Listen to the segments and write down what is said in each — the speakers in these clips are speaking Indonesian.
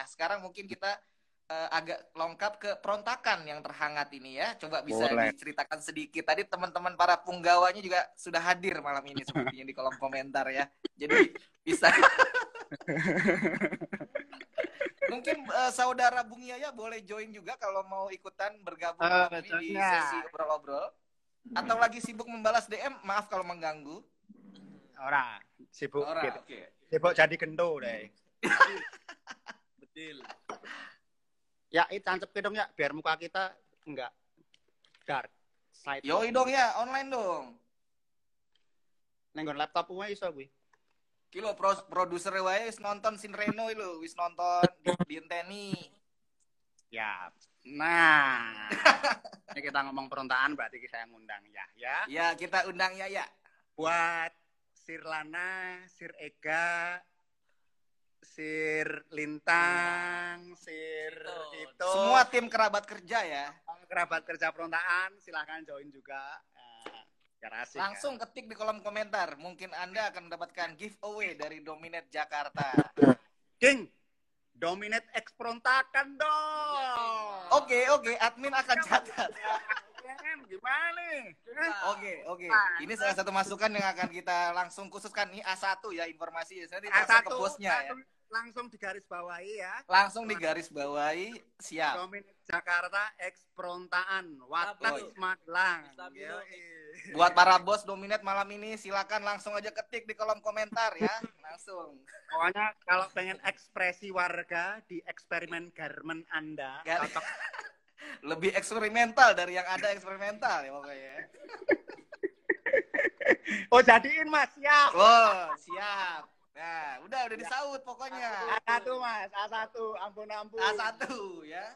Nah, sekarang mungkin kita uh, agak lengkap ke perontakan yang terhangat ini ya. Coba bisa Boleh. diceritakan sedikit. Tadi teman-teman para punggawanya juga sudah hadir malam ini sepertinya di kolom komentar ya. Jadi bisa Mungkin uh, saudara Bung Yaya boleh join juga kalau mau ikutan bergabung uh, di sesi obrol-obrol. Atau lagi sibuk membalas DM, maaf kalau mengganggu. Ora, sibuk Ora, gitu. Okay. Sibuk jadi gendo deh. Betul. Ya, itu tancap dong ya, biar muka kita enggak dark. Side Yo dong ya, online dong. Nenggon laptop gue iso gue. Kilo pro, produser wae wis nonton Sin Reno lho, wis nonton di, di Ya. Nah. ini kita ngomong perontaan berarti saya ngundang ya, ya. Ya, kita undang ya, ya. Buat Sir Lana, Sir Ega, Sir Lintang, Sir itu. Semua tim kerabat kerja ya. Kerabat kerja perontaan, silahkan join juga. Biar asik, Langsung kan? ketik di kolom komentar. Mungkin Anda akan mendapatkan giveaway dari Dominate Jakarta. King, Dominate eksprontakan dong. Oke, oke. Admin akan catat. Gimana nih? Oke, oke. Nah, ini salah satu masukan yang akan kita langsung khususkan. Ini A1 ya informasi. Nanti A1, ke bosnya ya langsung digaris bawahi ya. Langsung digaris bawahi, siap. Dominate Jakarta eksprontaan, Watak Magelang. Buat para bos Dominate malam ini silakan langsung aja ketik di kolom komentar ya, langsung. Pokoknya kalau pengen ekspresi warga di eksperimen garment Anda, Gar lebih eksperimental dari yang ada eksperimental ya pokoknya. oh jadiin mas, siap. Oh siap. Nah, udah udah ya. disaut pokoknya. A1 Mas, A1, ampun ampun. A1 ya.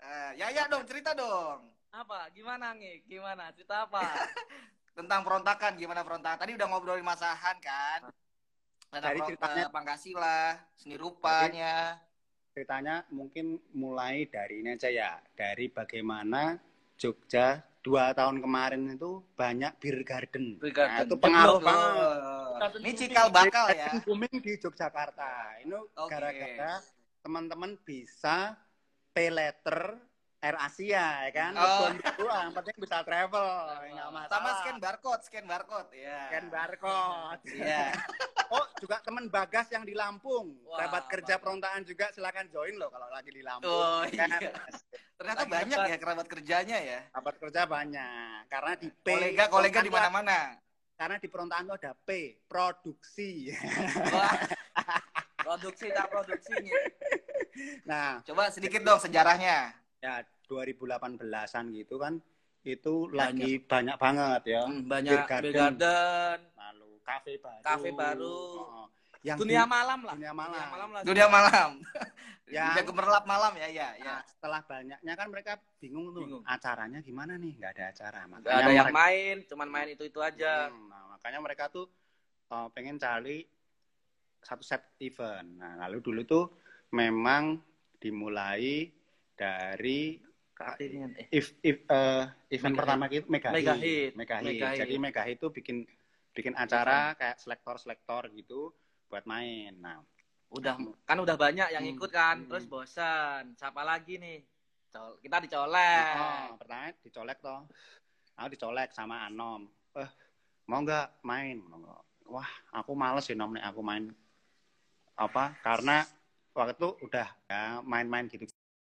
Uh, ya ya dong, cerita dong. Apa? Gimana nih? Gimana? Cerita apa? Tentang perontakan, gimana perontakan? Tadi udah ngobrolin masahan kan? Tentang Dari ceritanya Pangkasila, seni rupanya. Ceritanya mungkin mulai dari ini aja ya, dari bagaimana Jogja dua tahun kemarin itu banyak beer garden. Beer garden. Nah, itu pengaruh banget. Ini cikal bakal ya. Booming di Yogyakarta. Ini gara-gara teman-teman bisa pay letter Air Asia ya kan. Oh. Doang, penting bisa travel, enggak masalah. Sama scan barcode, scan barcode ya. Scan barcode. Iya. oh, juga teman Bagas yang di Lampung. Wah, Kerabat kerja perontaan juga silakan join loh kalau lagi di Lampung. Oh, kan? iya. Ternyata lagi banyak ya kerabat kerjanya ya. Kerabat kerja banyak. Karena di P. Kolega kolega di mana-mana. Karena di perontaan itu ada P, produksi. Wah. produksi tak produksinya. Nah, coba sedikit dong sejarahnya ya 2018-an gitu kan itu banyak. lagi banyak banget ya. Hmm, banyak Beer Garden, lalu kafe baru. Kafe baru. Oh, yang dunia di, malam lah. Dunia malam. Dunia malam. Lah. Dunia malam. ya. Dunia gemerlap malam ya, ya, ya. Nah, setelah banyaknya kan mereka bingung tuh bingung. acaranya gimana nih? nggak ada acara. Makanya Gak ada mereka, yang main, cuman main itu-itu aja. Hmm, nah, makanya mereka tuh uh, pengen cari satu set event. Nah, lalu dulu tuh memang dimulai dari if, if, uh, event mega pertama itu mega, mega hit. Mega hit. Mega hit. Jadi mega hit itu bikin bikin acara kayak selektor-selektor gitu buat main. Nah, udah kan udah banyak yang hmm. ikut kan, hmm. terus bosan. Siapa lagi nih? Kita dicolek. Oh, pertama dicolek toh. Aku dicolek sama Anom. Eh, mau nggak main? Wah, aku males sih nom aku main. Apa? Karena waktu itu udah ya main-main gitu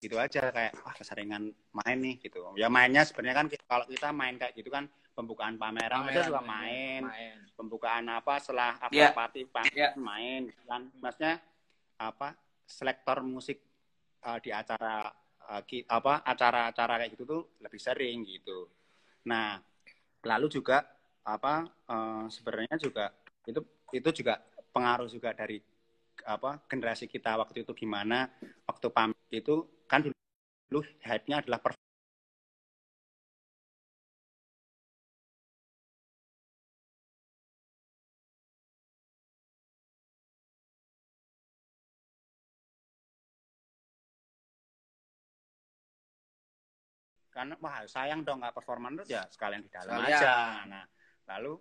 gitu aja kayak wah keseringan main nih gitu. Ya mainnya sebenarnya kan kalau kita main kayak gitu kan pembukaan pameran, pameran juga main, main. Pembukaan apa setelah apa yeah. party yeah. main kan. Maksudnya apa selektor musik uh, di acara uh, ki, apa acara-acara kayak gitu tuh lebih sering gitu. Nah lalu juga apa uh, sebenarnya juga itu itu juga pengaruh juga dari apa generasi kita waktu itu gimana waktu pam itu kan dulu hype-nya adalah per kan wah sayang dong nggak performa terus ya sekalian di dalam Sekalian. aja nah lalu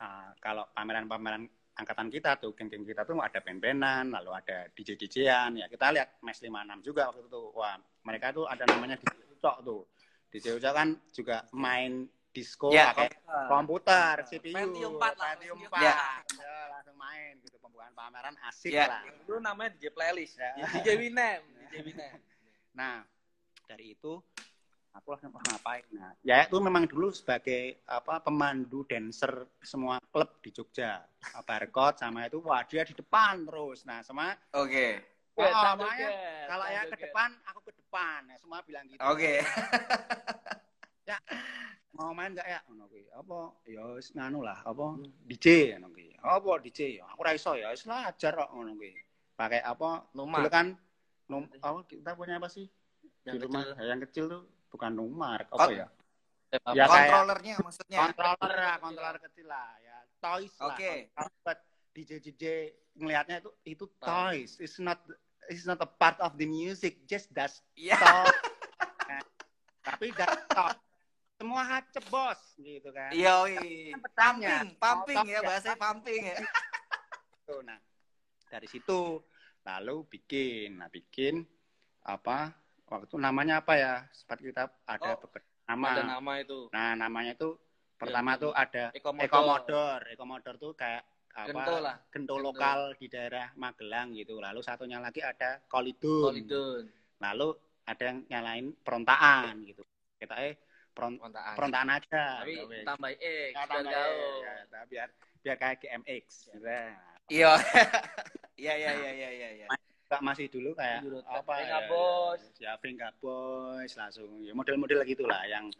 uh, kalau pameran-pameran angkatan kita tuh, geng-geng kita tuh ada band-bandan, lalu ada DJ-DJan, ya kita lihat Mes 56 juga waktu itu. Wah, mereka tuh ada namanya DJ Ucok tuh. DJ Ucok kan juga main disco Ya, pakai komputer, CPU, Pentium 4 lah, Pentium Pentium 4. Ya. Ya, langsung main gitu pembukaan pameran asik Ya. lah. Itu namanya DJ playlist. Ya. DJ Winem, DJ Winem. Nah, dari itu aku langsung oh, ngapain? Nah, ya itu memang dulu sebagai apa pemandu dancer semua klub di Jogja. Barcode sama itu wah dia di depan terus. Nah, sama Oke. oh, Joget, makanya kalau ya ke depan aku ke depan. Ya, semua bilang gitu. Oke. Mau main gak ya? Ngono kuwi. Apa? Ya wis nganu lah, apa DJ ngono kuwi. Apa DJ? Aku ra iso ya, wis lah ajar kok ngono kuwi. Pakai apa? Dulu kan num apa kita punya apa sih? Yang di rumah kecil. yang kecil tuh bukan numar apa Kon- ya? Ya, Ya, kayak- Controllernya maksudnya. Controller lah, controller kecil lah, ya toys lah. Oke. Kalau buat DJ DJ ngelihatnya itu itu toys. It's not it's not a part of the music, just that's Iya. toy. Nah, tapi that's toy. Semua hacep bos gitu kan. Iya, petanya. Pumping, pumping ya bahasanya pumping ya. Nah, dari situ lalu bikin, nah bikin apa? Waktu itu namanya apa ya? Sempat kita ada Oh, beberapa nama. Ada nama itu. Nah, namanya tuh pertama Yang tuh ada Ekomodor. Ekomodor. Ekomodor tuh kayak apa? Gento lah. Gento Gento. lokal di daerah Magelang gitu. Lalu satunya lagi ada Kolidun. Kolidun. Lalu ada yang nyalain perontaan gitu. Kita eh peron, Kontaan. perontaan aja. Tapi Ya tambah X, Ya, biar tambah, gaul. ya, ya, biar biar kayak GMX. Nah, Iya. Iya, iya, iya, iya, iya, Kak masih dulu kayak Dulu, apa Venga ya, Boys. ya Venga Boys langsung ya model-model gitulah yang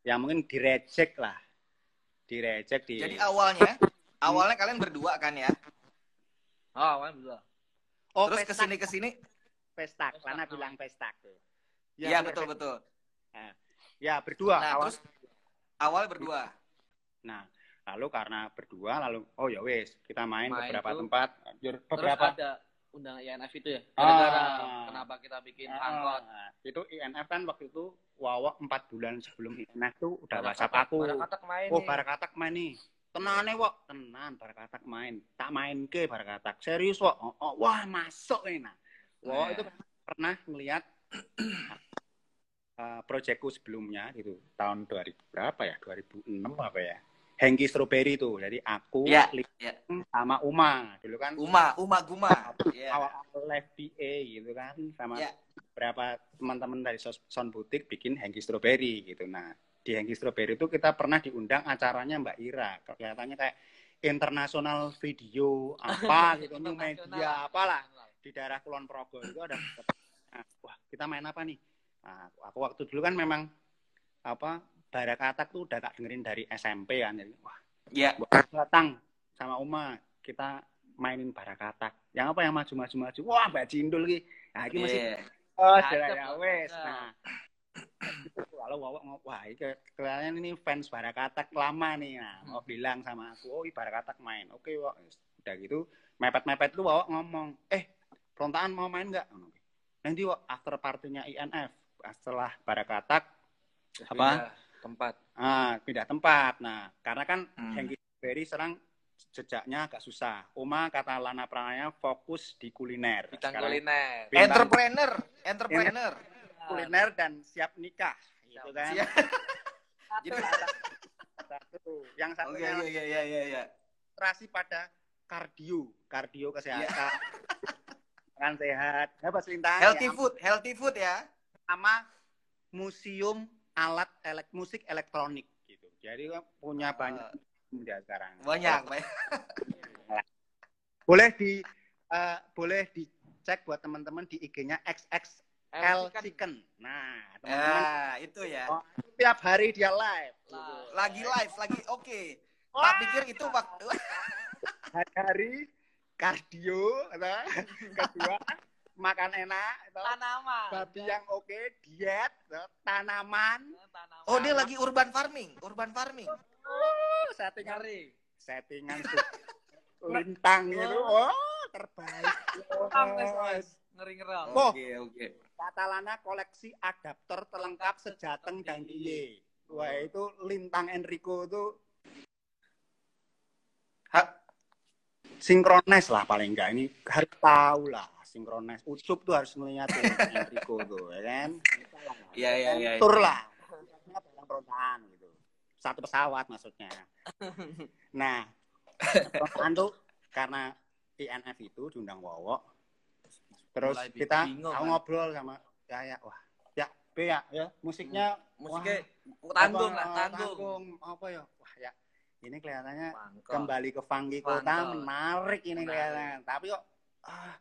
yang mungkin direject lah direject di Jadi awalnya, awalnya kalian berdua kan ya? Oh, awalnya berdua. oh Terus pestak, ke sini ke sini, pestak Pestak, Lana bilang pestak tuh iya bener, betul pestak. betul. ya berdua Nah awal terus awal berdua. nah lalu karena berdua lalu oh ya wes kita main, Main beberapa tuh. tempat Jur- Terus beberapa ada undang INF itu ya. Ah. Gara-gara kenapa kita bikin Ah, angkot. itu INF kan waktu itu wawa empat bulan sebelum INF tuh udah Barang WhatsApp aku barang katak main Oh, nih. barakatak main nih. Tenane wok, tenan barakatak main. Tak main ke barakatak. Serius wok. Oh, oh, wah, masuk ini. Nah. Wah, Nah. itu pernah melihat uh, proyekku sebelumnya gitu. Tahun 2000 berapa ya? 2006 apa ya? Hengki Strawberry tuh. Jadi aku, Lim, iya. sama Uma. Dulu kan Uma, Uma Guma. Iya. awal-awal live PA gitu kan. Sama Iya. beberapa teman-teman dari Sound Boutique bikin Hengki Strawberry gitu. Nah, di Hengki Strawberry itu kita pernah diundang acaranya Mbak Ira. Kelihatannya kayak internasional video apa gitu, new media apalah di daerah Kulon Progo itu ada nah, wah kita main apa nih nah, aku waktu dulu kan memang apa Barakatak tuh udah tak dengerin dari SMP kan jadi wah Iya. gua datang sama Uma kita mainin Barakatak yang apa yang maju-maju maju wah Mbak Cindul ki nah ini masih Iya. oh sudah ya wes. nah. Kalau wawa ngomong wah ini kalian ini fans Barakatak lama nih. Nah mau bilang sama aku oh Barakatak main. Oke wak udah gitu mepet-mepet lu wawa ngomong eh perontaan mau main nggak? Nanti wak after partinya INF setelah Barakatak apa tempat. ah pindah tempat nah karena kan Hmm. Hengki Berry serang jejaknya agak susah Uma kata Lana Pranaya fokus di kuliner Bidang Sekarang kuliner. bintang Entrepreneur, entrepreneur. kuliner dan siap nikah gitu kan Siap. Jadi satu yang Oke, satunya iya iya iya iya iya. konsentrasi pada kardio kardio kesehatan Iya. makan sehat ya Pak Lintang Healthy ya, food, healthy food ya. sama museum alat elek musik elektronik gitu jadi punya banyak dia sekarang. Banyak, banyak. boleh di eh, boleh dicek buat teman-teman di IG-nya XXL L Chicken nah teman-teman Ya, itu ya. Oh, tiap hari dia live Lagi live, lagi oke. Tak Wah. pikir itu waktu hari kardio atau kedua makan enak tanaman. babi yang oke diet atau tanaman tanaman. Oh, dia lagi urban farming, urban farming. oh, settingan ngeri. settingan lintang itu oh terbaik Sampai oh, ngeri ngerang. Oh. Oke, oke. Katalana koleksi adapter terlengkap sejateng dan diye wah itu lintang Enrico itu Ha- sinkronis lah paling enggak ini harus tahu lah sinkronis ucup tuh harus melihat Enrico tuh ya kan Iya iya iya. tur lah barang perusahaan gitu satu pesawat maksudnya nah perusahaan tuh karena INF itu diundang Wowo terus Mulai kita bingung, aku kan? ngobrol sama ya ya wah ya B ya ya musiknya Musiknya wah, tanggung apa, lah, tanggung. apa ya wah ya ini kelihatannya Bangkok. kembali ke funky kota menarik ini Menarik. kelihatan tapi kok ah,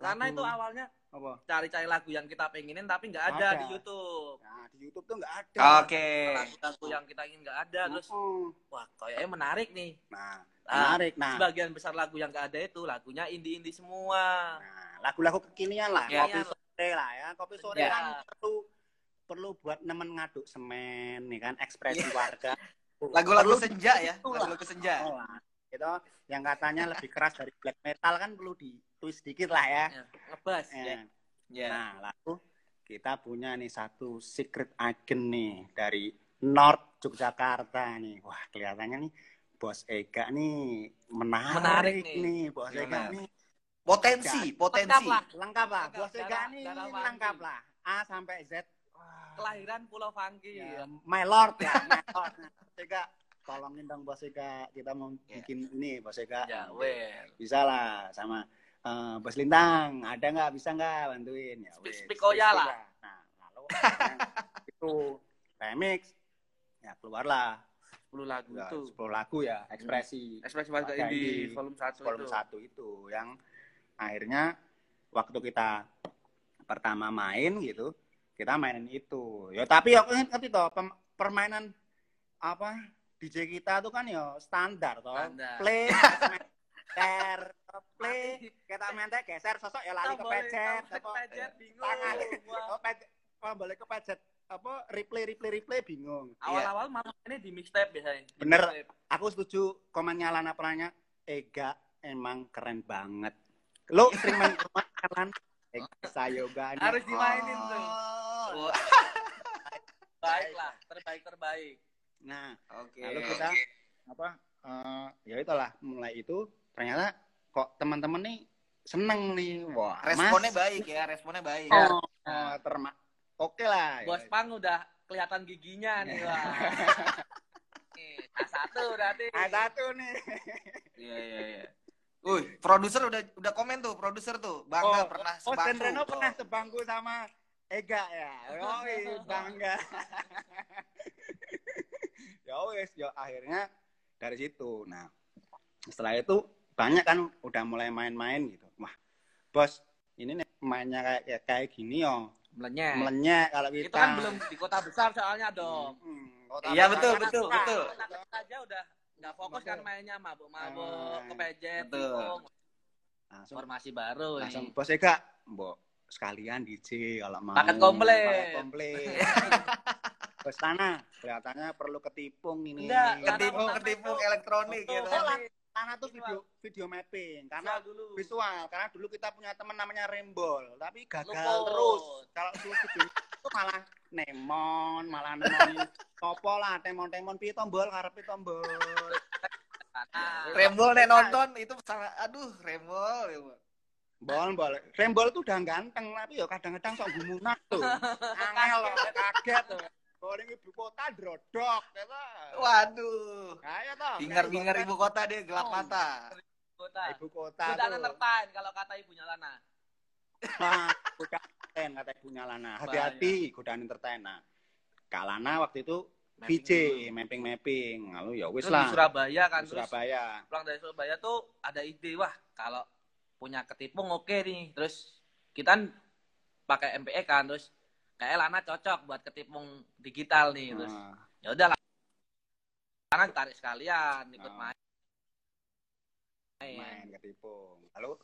Karena lagu- itu awalnya apa cari-cari lagu yang kita pengenin tapi nggak ada Ada. di YouTube. nah di YouTube tuh nggak ada Oke. Lagu-lagu yang kita ingin nggak ada terus Mm-mm. wah kayaknya menarik nih. nah Ah, menarik nah Sebagian besar lagu yang nggak ada itu lagunya indie-indie semua. Nah, lagu-lagu kekinian lah, Ya. kopi sore lah ya. Kopi sore Ya. kan perlu perlu buat nemen ngaduk semen, nih kan ekspresi warga. Lagu-lagu senja ya. gitu. Lagu-lagu senja. Oh, lah. Gitu, yang katanya lebih keras dari black metal kan perlu di twist dikit lah ya. Ya, ngebas Eh, ya. Nah, lalu kita punya nih satu secret agent nih dari North Yogyakarta nih. Wah, kelihatannya nih Bos Ega nih menarik, Menarik nih. nih. Bos Gimana? Ega nih Potensi, potensi. Lengkap lah. lengkap lah. Lengkap, Bos Ega darah- nih darah lengkap lah. A sampai Z. Kelahiran Pulau Funky. ya, Ya. my lord ya, my lord. Tolongin dong Bos Ega. Kita mau Ya. bikin ini Bos Ega. Ya, well. Bisa lah sama eh, Bos Lintang. Ada nggak? Bisa nggak bantuin? Ya, Speak- speak Oya lah. Nah, lalu itu remix. Ya keluarlah 10 lagu ya, itu. 10 lagu ya, ekspresi. Ekspresi warga indie. volume 1 volume itu. satu itu yang akhirnya waktu kita pertama main gitu kita mainin itu ya tapi aku ngerti toh permainan apa DJ kita tuh kan ya standar toh Standar. play geser play kita main teh geser sosok ya lari ke pecet apa bingung. tangan oh, oh, balik ke pecet apa replay replay replay bingung Awal-awal malah ini di mixtape biasanya. Di Bener. mixtape. aku setuju komennya Lana Pranya Ega emang keren banget lo sering main rumah kan Ega Sayoga. Harus dimainin tuh. Oh, Baik lah, terbaik terbaik. Nah Oke. lalu kita apa eh, ya itulah mulai itu ternyata kok teman-teman nih seneng nih wah Responnya Mas, baik ya, responnya baik. oh, oh, terma oke lah Bos Pang udah kelihatan giginya nih wah. Nih, A1 berarti. ada tuh nih Iya iya iya. Wih, produser udah udah komen tuh, produser tuh. Bangga Oh, pernah oh sebangku. Sendreno pernah sebangku sama Ega ya oh bangga ya wes ya akhirnya dari situ nah setelah itu banyak kan udah mulai main-main gitu wah bos ini nih mainnya kayak kayak, gini yo Melenyek. melenyek kalau kita Itu kan belum di kota besar soalnya dong. Hmm, kota Iya, besar betul, kan betul, betul. Kota aja udah nggak fokus kan mainnya mabuk-mabuk, Ah, kepejet, betul. langsung Formasi baru langsung ini. bos Ega mbok sekalian DJ kalau mau Paket komplit. paket komplit bos Tana kelihatannya perlu ketipung ini. Enggak, Ketipu, Lana- ketipu elektronik gitu. Lan- Tana tuh video video mapping karena Visual dulu. visual. Karena dulu kita punya teman namanya Rembol tapi gagal terus. Kalau dulu video itu malah nemon malah nemon topo lah temon temon pi tombol karep pi tombol. Nah, Rembol nek nonton itu salah aduh Rembol. Rembol. bol bol Rembol tuh udah ganteng tapi ya kadang-kadang sok gumunak tuh. Angel loh kaget tuh kalau ini ibu kota drodok gitu Waduh. kayak toh Bingar-bingar ibu kota dia gelap Oh. mata. kota. ibu kota tuh entertain kalau kata ibunya Lana. Nah, godaan entertain kata ibunya Lana. Hati-hati godaan entertain. Nah, Kak Lana waktu itu Mapping VJ, mapping-mapping. Lalu ya wis di lah. Surabaya kan, Di terus Surabaya. pulang dari Surabaya tuh ada ide wah kalau punya ketipung oke nih terus kita pakai MPE kan terus kayak Lana cocok buat ketipung digital nih terus Nah, ya udah Lana tarik sekalian ikut Oh. main main ketipung. Lalu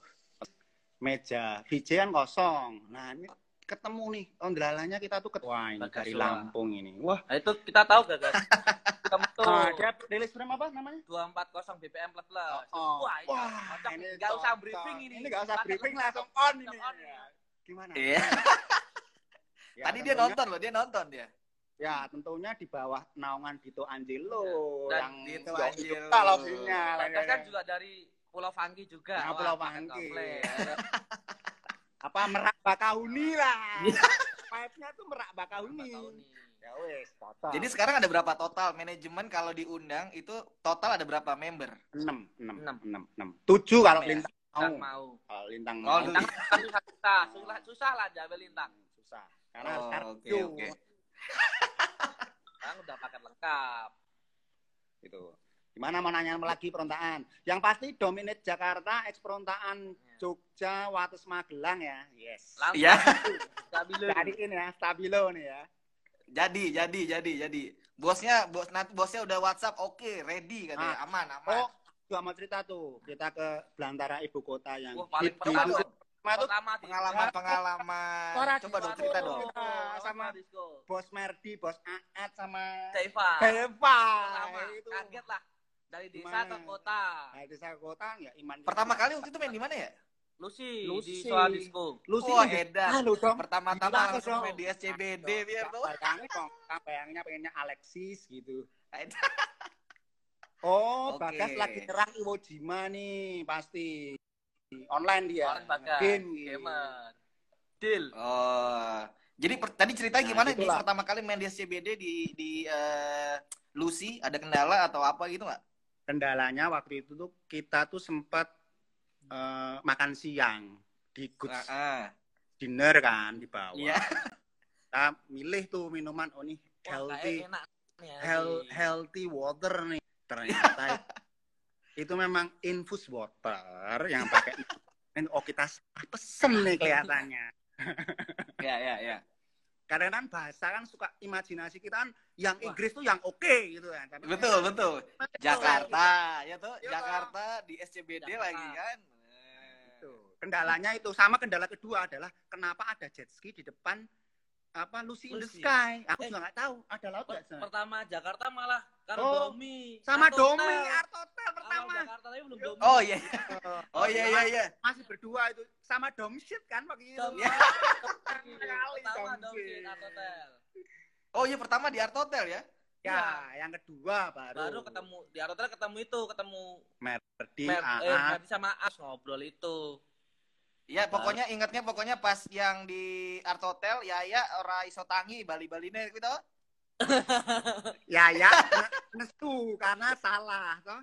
meja VJ kan kosong. Nah, ini ketemu nih ondelalanya kita tuh ketua ini dari Wah. Lampung ini. Wah, nah, itu kita tahu gak guys ketemu tuh nah, dia rilis frame apa namanya? 240 BPM plus plus Oh, wah ini cocok ini nggak usah briefing ini Ini nggak usah briefing langsung langsung on ini. on. Ya. Gimana? Iya. Ya, Tadi dia tentunya- nonton loh, dia nonton dia. Ya, tentunya di bawah naungan Dito Angelo Dan yang Dito Angelo. lobbynya. Bagas kan juga dari Pulau Fangki juga. Nah, Wah, Pulau Fangki. komplit. Apa Merak Bakauni lah. Vibe-nya tuh Merak Bakauni. Bakauni. Ya wes, total. Jadi sekarang ada berapa total manajemen kalau diundang itu total ada berapa member? enam, enam, Enam. enam, enam. Tujuh kalau Ya. lintang Lintang mau. Kalau lintang Oh, mau. Lintang susah, susah, lah jabe lintang. susah. Karena Oh, sekarang oke, itu oke. Sekarang udah paket lengkap. gitu. Gimana mau nanya lagi perontaan? Yang pasti dominate Jakarta, eks perontaan Jogja, Wates Magelang ya. Yes. Langsung Iya. stabilo. Jadiin ya, stabilo nih ya. Jadi, jadi, jadi, jadi. Bosnya, bos nanti bosnya udah WhatsApp, oke, ready katanya, Ah. aman, aman. Oh, gua mau cerita tuh. Kita ke belantara ibu kota yang Wah, paling pertama di- tuh. Pertama tuh Pertama di- pengalaman, pengalaman. Suara Coba dong cerita dong. Sama-. Bos Merdi, Bos Aat sama Deva. Deva. Pertama, Itu. kaget lah. Dari desa ke kota. Nah, desa ke kota ya Iman. Pertama kali waktu itu main di mana ya? Lucy, Lucy. di soal disco. Lucy udah- edan. Lu. Pertama-tama langsung main di SCBD biar tuh. Bayangnya kok, bayangnya pengennya Alexis gitu. Oh, Oke. Bagas lagi nyerang Iwo Jima nih, pasti. Online dia. Game, gitu. Gamer. Deal. Oh. Jadi per- tadi cerita Nah, gimana nih itulah. pertama kali main di SCBD di di eh, Lucy ada kendala atau apa gitu nggak? Kendalanya waktu itu tuh kita tuh sempat eh, makan siang di good Ah, ah. dinner kan di bawah. Iya. Kita milih tuh minuman oh nih Wah, healthy kayak enak ya. healthy water nih. Ternyata itu memang infus water yang pakai oh kita pesen nih kelihatannya. Ya, ya, ya. Karena kan bahasa kan suka imajinasi kita kan yang Wah. Inggris tuh yang oke gitu kan. Tapi Betul, betul. Jakarta, ya tuh, Iya, Jakarta di SCBD Jakarta. lagi kan. Itu. Kendalanya itu sama kendala kedua adalah kenapa ada jet ski di depan apa Lucy in the Lucy. Sky. Aku Eh. juga nggak tahu ada laut Per- sana? Pertama Jakarta malah karo Oh, Domi. Sama Art Domi Hotel. Art Hotel Awal pertama. Jakarta tapi belum Domi. Oh iya. Eh, Oh iya iya iya. Masih berdua itu sama Dom shit kan waktu itu. Domi. Ya. Kali Pertama Art Hotel. Oh iya pertama di Art Hotel ya. Ya, yang kedua baru. Baru ketemu di Art Hotel ketemu itu, ketemu Merdi, Mer eh, Aat. Merdi sama As ngobrol itu. Ya pokoknya ingatnya pokoknya pas yang di Art Hotel ya ya ora iso tangi bali-baline gitu. Ya ya, ne- nesu karena salah toh.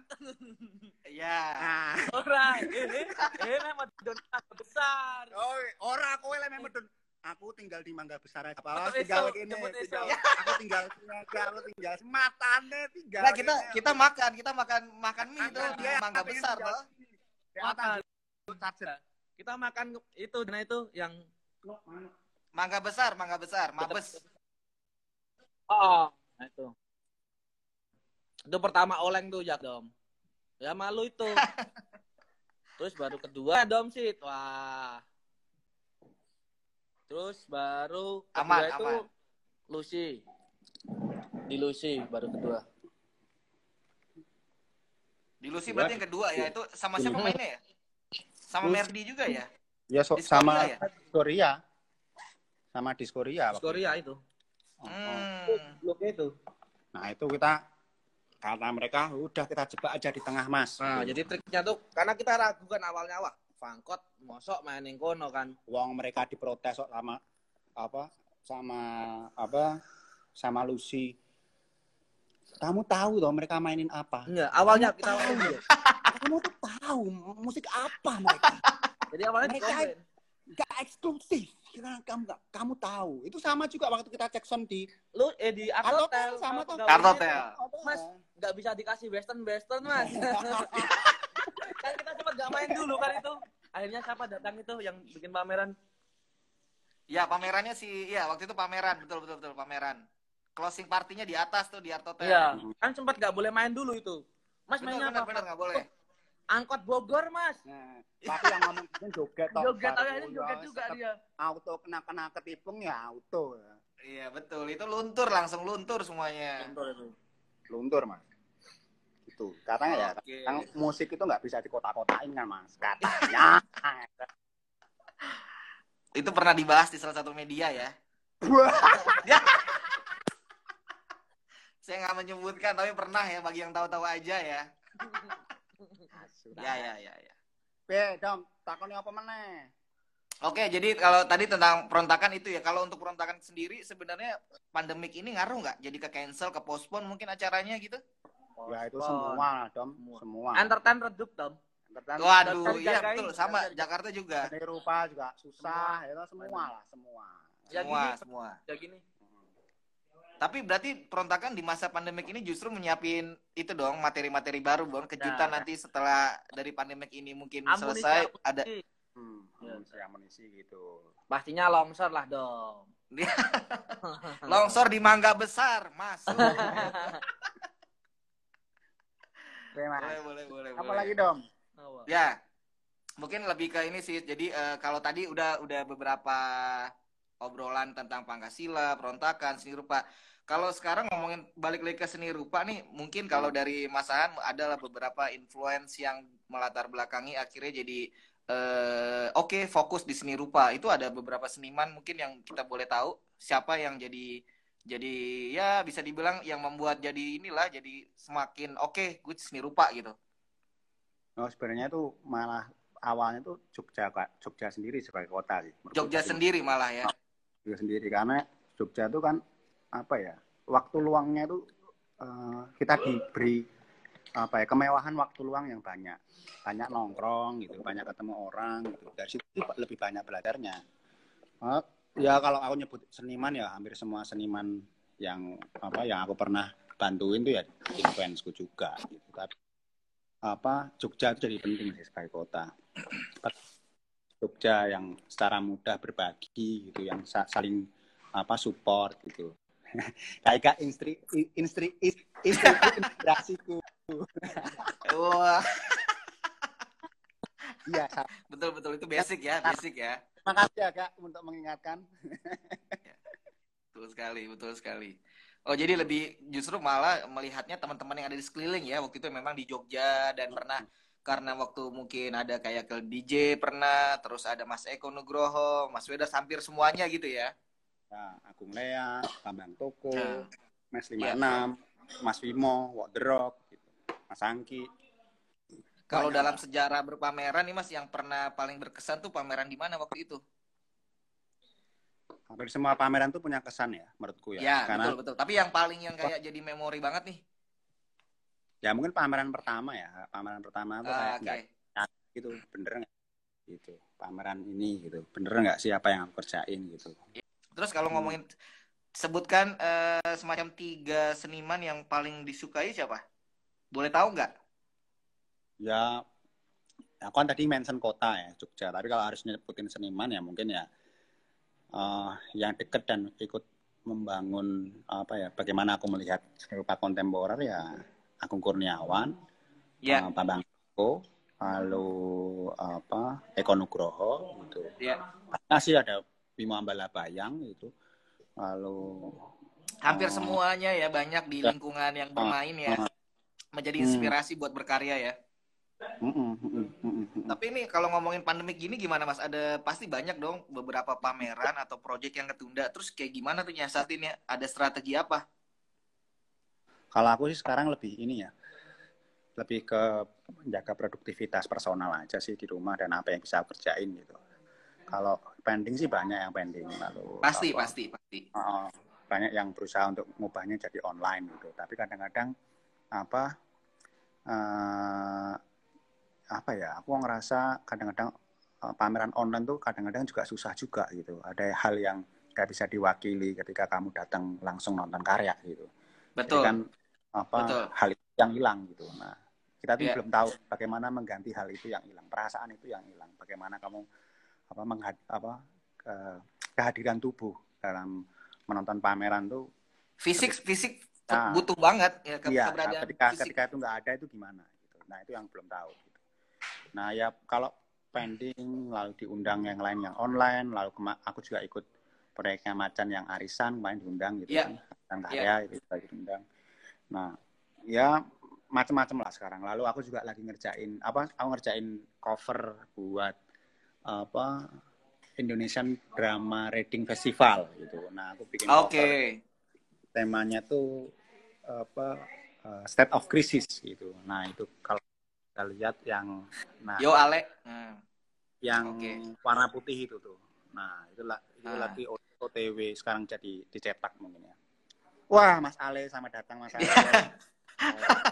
Iya. Nah, Ora, eh, eh, memang don besar. oh, ora kowe lek memang medun. Aku tinggal di Mangga Besar aja. Apa tinggal jemput tinggal, aku tinggal aja, aku tinggal matane tinggal. Nah, kita kita makan, kita makan makan mie itu Makan, di dia mangga besar tinggal toh. Ya, Makan. Kita makan itu dan itu yang Mangga besar, mangga besar, mabes. Oh, nah itu. Itu pertama oleng tuh jak dom. Ya malu itu. Terus baru kedua dom sih. Wah. Terus baru kedua Aman, itu aman. Lucy. Di Lucy baru kedua. Di Lucy berarti yang kedua ya. Itu sama siapa mainnya ya? Sama Lucy. Merdi juga ya? Ya so, Di sama ya? Korea. Sama di Korea. waktu Korea itu. oh. Hmm. Bloknya itu. Nah, itu kita kata mereka udah kita jebak aja di tengah mas. Nah, jadi triknya tuh karena kita ragu kan awalnya wah, Fangkot mosok main yang kono kan. Wong mereka diprotes kok sama apa sama apa sama Lucy. Kamu tahu dong mereka mainin apa? Enggak, awalnya Kamu kita tahu. awalnya. Kamu tuh tahu musik apa mereka? Jadi awalnya Mereka-. Gak eksklusif. Kira kamu gak, kamu tahu. Itu sama juga waktu kita cek sound di Lu eh di Art Art Hotel Hotel sama tuh. pegawainya Art Hotel. Mas, nggak bisa dikasih western western mas kan kita sempat gak main dulu kan itu akhirnya siapa datang itu yang bikin pameran Ya pamerannya sih, ya waktu itu pameran, betul betul betul pameran. Closing partinya di atas tuh di Art Hotel. iya kan sempat gak boleh main dulu itu mas Bener mainnya bener apa bener nggak boleh. Angkot Bogor mas Nah, tapi yang ngomong itu joget toh. joget Baru, aja joget juga dia Auto kena kena ketipung ya auto. ya. Iya betul, itu luntur langsung luntur semuanya. Contoh itu Luntur mas. Itu katanya ya. Yang musik itu nggak bisa dikotak-kotakin kan mas. Katanya. Itu pernah dibahas di salah satu media ya. Saya nggak menyebutkan, tapi pernah ya bagi yang tahu-tahu aja ya. Ya ya ya ya. Be, dong, takoni apa meneh? Oke, jadi kalau tadi tentang perontakan itu ya, kalau untuk perontakan sendiri sebenarnya pandemik ini ngaruh nggak? Jadi ke cancel, ke postpone mungkin acaranya gitu? Ya itu semua, Dom. Semua. Semua. Entertain redup, Dom. Entertain- Waduh, Dari iya betul, sama dari Jakarta juga. Seni rupa juga susah, itu semua lah, semua. Ya Semua, gini. semua. Ya gini. Tapi berarti perontakan di masa pandemik ini justru menyiapin itu dong materi-materi baru dong kejutan Ya. nanti setelah dari pandemik ini mungkin Amunisi, selesai ada amunisi. Hmm, Ya. amunisi, amunisi gitu. Pastinya longsor lah, Dom. longsor di Mangga Besar, Mas. boleh, boleh, boleh. Apa boleh. lagi, Dom? Apa? Ya, mungkin lebih ke ini sih. Jadi eh, kalau tadi udah udah beberapa obrolan tentang Pancasila, perontakan, seni rupa. Kalau sekarang ngomongin balik lagi ke seni rupa nih, mungkin kalau dari Mas Ahan adalah beberapa influence yang melatar belakangi akhirnya jadi eh, oke fokus di seni rupa. Itu ada beberapa seniman mungkin yang kita boleh tahu siapa yang jadi jadi ya bisa dibilang yang membuat jadi inilah jadi semakin oke gue seni rupa gitu. Oh, sebenarnya itu malah awalnya tuh Jogja, Kak. Jogja sendiri sebagai kota sih. Jogja sendiri malah ya. Jogja sendiri karena Jogja itu kan apa ya? Waktu luangnya itu eh, kita diberi apa ya kemewahan waktu luang yang banyak. Banyak nongkrong gitu banyak ketemu orang gitu. Dari situ lebih banyak belajarnya. Eh, ya kalau aku nyebut seniman ya hampir semua seniman yang apa yang aku pernah bantuin tuh ya influenceku juga gitu. Tapi apa Jogja itu jadi penting sih sebagai kota. Jogja yang secara mudah berbagi gitu yang sa- saling apa support gitu kayak istri istri istri inspirasiku Wah, iya Kak. betul betul itu basic ya, basic ya. terima kasih ya kak untuk mengingatkan Betul sekali, betul sekali. Oh, jadi lebih justru malah melihatnya teman-teman yang ada di sekeliling ya. Waktu itu memang di Jogja dan pernah karena waktu mungkin ada kayak ke DJ pernah, terus ada Mas Eko Nugroho, Mas Wedas hampir semuanya gitu ya. Ya, Agung Lea Bambang Toko Nah. Mas Iya. 56 Mas Wimo Walk the Rock gitu. Mas Angki Kalau Banyak, dalam sejarah berpameran nih Mas yang pernah paling berkesan tuh pameran di mana waktu itu? hampir semua pameran tuh punya kesan ya menurutku ya, Ya, karena betul betul. Tapi yang paling yang kayak jadi memori banget nih. ya mungkin pameran pertama ya pameran pertama tuh Ah, kayak Oke. nggak gitu bener nggak gitu pameran ini gitu bener nggak sih apa yang aku kerjain gitu Terus kalau Hmm. ngomongin sebutkan eh, semacam tiga seniman yang paling disukai siapa? Boleh tahu nggak? ya aku kan tadi mention kota ya Jogja tapi kalau harus nyebutin seniman ya mungkin ya eh, yang deket dan ikut membangun apa ya bagaimana aku melihat rupa kontemporer ya Agung Kurniawan Ya, eh, Bambang Eko lalu apa Eko Nugroho gitu ya. masih ada Bimo Ambalabayang gitu lalu Hampir Oh. semuanya ya banyak di Ya. lingkungan yang bermain ya. Ah. Menjadi Hmm. inspirasi buat berkarya ya. mm, mm, mm, mm, mm, mm. Tapi ini kalau ngomongin pandemik gini gimana Mas? Ada pasti banyak dong beberapa pameran atau proyek yang ketunda. Terus kayak gimana tuh nyiasatinnya? Ada strategi apa? Kalau aku sih sekarang lebih ini ya, lebih ke menjaga produktivitas personal aja sih di rumah dan apa yang bisa aku kerjain gitu. Kalau pending sih banyak yang pending lalu. Pasti, apa, pasti, pasti. uh, banyak yang berusaha untuk mengubahnya jadi online gitu. Tapi kadang-kadang apa eh, apa ya? Aku ngerasa kadang-kadang eh, pameran online tuh kadang-kadang juga susah juga gitu. Ada hal yang gak bisa diwakili ketika kamu datang langsung nonton karya gitu. Jadi Betul. kan apa Betul. hal itu yang hilang gitu. Nah, kita tuh Iya. belum tahu bagaimana mengganti hal itu yang hilang, perasaan itu yang hilang. Bagaimana kamu apa menghad, apa ke- kehadiran tubuh dalam menonton pameran tuh Fisik, fisik Nah. butuh banget ya ke- iya keberadaan ketika fisik. ketika itu nggak ada itu gimana gitu. Nah, itu yang belum tahu gitu. Nah, ya kalau pending lalu diundang yang lain yang online, lalu aku juga ikut proyeknya Macan yang arisan kemarin diundang gitu Iya. kan. Dan karya itu juga diundang. Nah, ya macam-macam lah sekarang. Lalu aku juga lagi ngerjain apa? Aku ngerjain cover buat apa Indonesian Drama Reading Festival gitu. Nah, aku bikin Oke. cover temanya tuh apa uh, state of crisis gitu. Nah, itu kalau kita lihat yang nah Yo Ale. Hmm. yang Oke. warna putih itu tuh. Nah, itulah itu Ah. lagi OTW sekarang jadi dicetak mungkin ya. Wah, Mas Ale sama datang Mas Ale.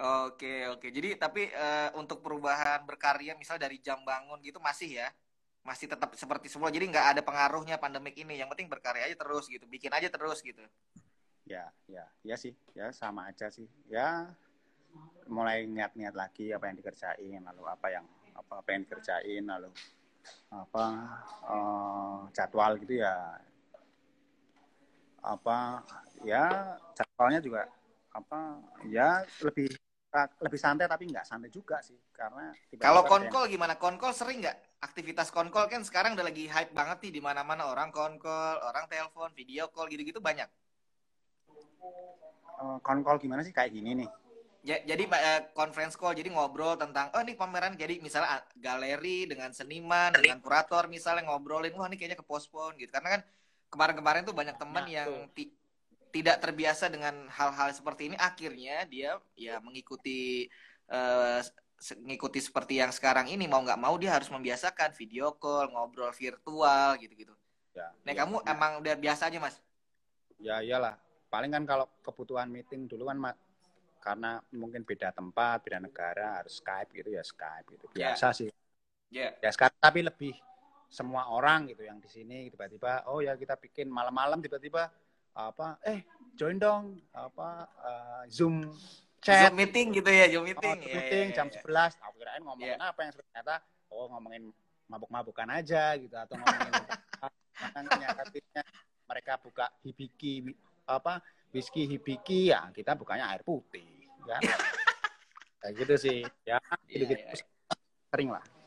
Oke, oke. Jadi tapi eh, untuk perubahan berkarya misal dari jam bangun gitu masih ya? Masih tetap seperti semula. Jadi nggak ada pengaruhnya pandemik ini. Yang penting berkarya aja terus gitu. Bikin aja terus gitu. ya, ya, ya sih, ya sama aja sih. Ya mulai niat-niat lagi apa yang dikerjain, lalu apa yang apa apa yang dikerjain, lalu apa eh, jadwal gitu ya apa ya jadwalnya juga apa ya lebih lebih santai tapi nggak santai juga sih karena Kalau ada yang- konkol gimana? Konkol sering nggak? Aktivitas konkol kan sekarang udah lagi hype banget nih di mana-mana orang konkol, orang telepon, video call gitu-gitu banyak. eh, konkol gimana sih kayak gini nih Ya, jadi eh, conference call, jadi ngobrol tentang, oh ini pameran, jadi misalnya ah, galeri dengan seniman, dengan kurator misalnya ngobrolin, wah ini kayaknya ke postpone gitu. Karena kan kemarin-kemarin tuh banyak teman Nah, yang tidak terbiasa dengan hal-hal seperti ini, akhirnya dia ya mengikuti mengikuti seperti yang sekarang ini mau nggak mau dia harus membiasakan video call, ngobrol virtual gitu-gitu. ya Nah ya, kamu ya. emang udah biasa aja mas? ya iyalah paling kan kalau kebutuhan meeting dulu kan Ma- karena mungkin beda tempat beda negara harus Skype gitu ya Skype gitu Ya. biasa sih Ya. ya sekarang tapi lebih semua orang gitu yang di sini tiba-tiba oh ya kita bikin malam-malam tiba-tiba apa eh join dong apa eh, zoom chat Zoom meeting gitu ya, Zoom Oh, meeting. Zoom Iya, meeting iya, jam iya. 11 aku kirain ngomongin Iya. apa yang ternyata oh ngomongin mabuk-mabukan aja gitu atau ngomongin nyatainnya mereka buka hibiki apa whisky hibiki ya kita bukanya air putih kan kayak gitu sih ya Iya, gitu, iya. sering lah sering.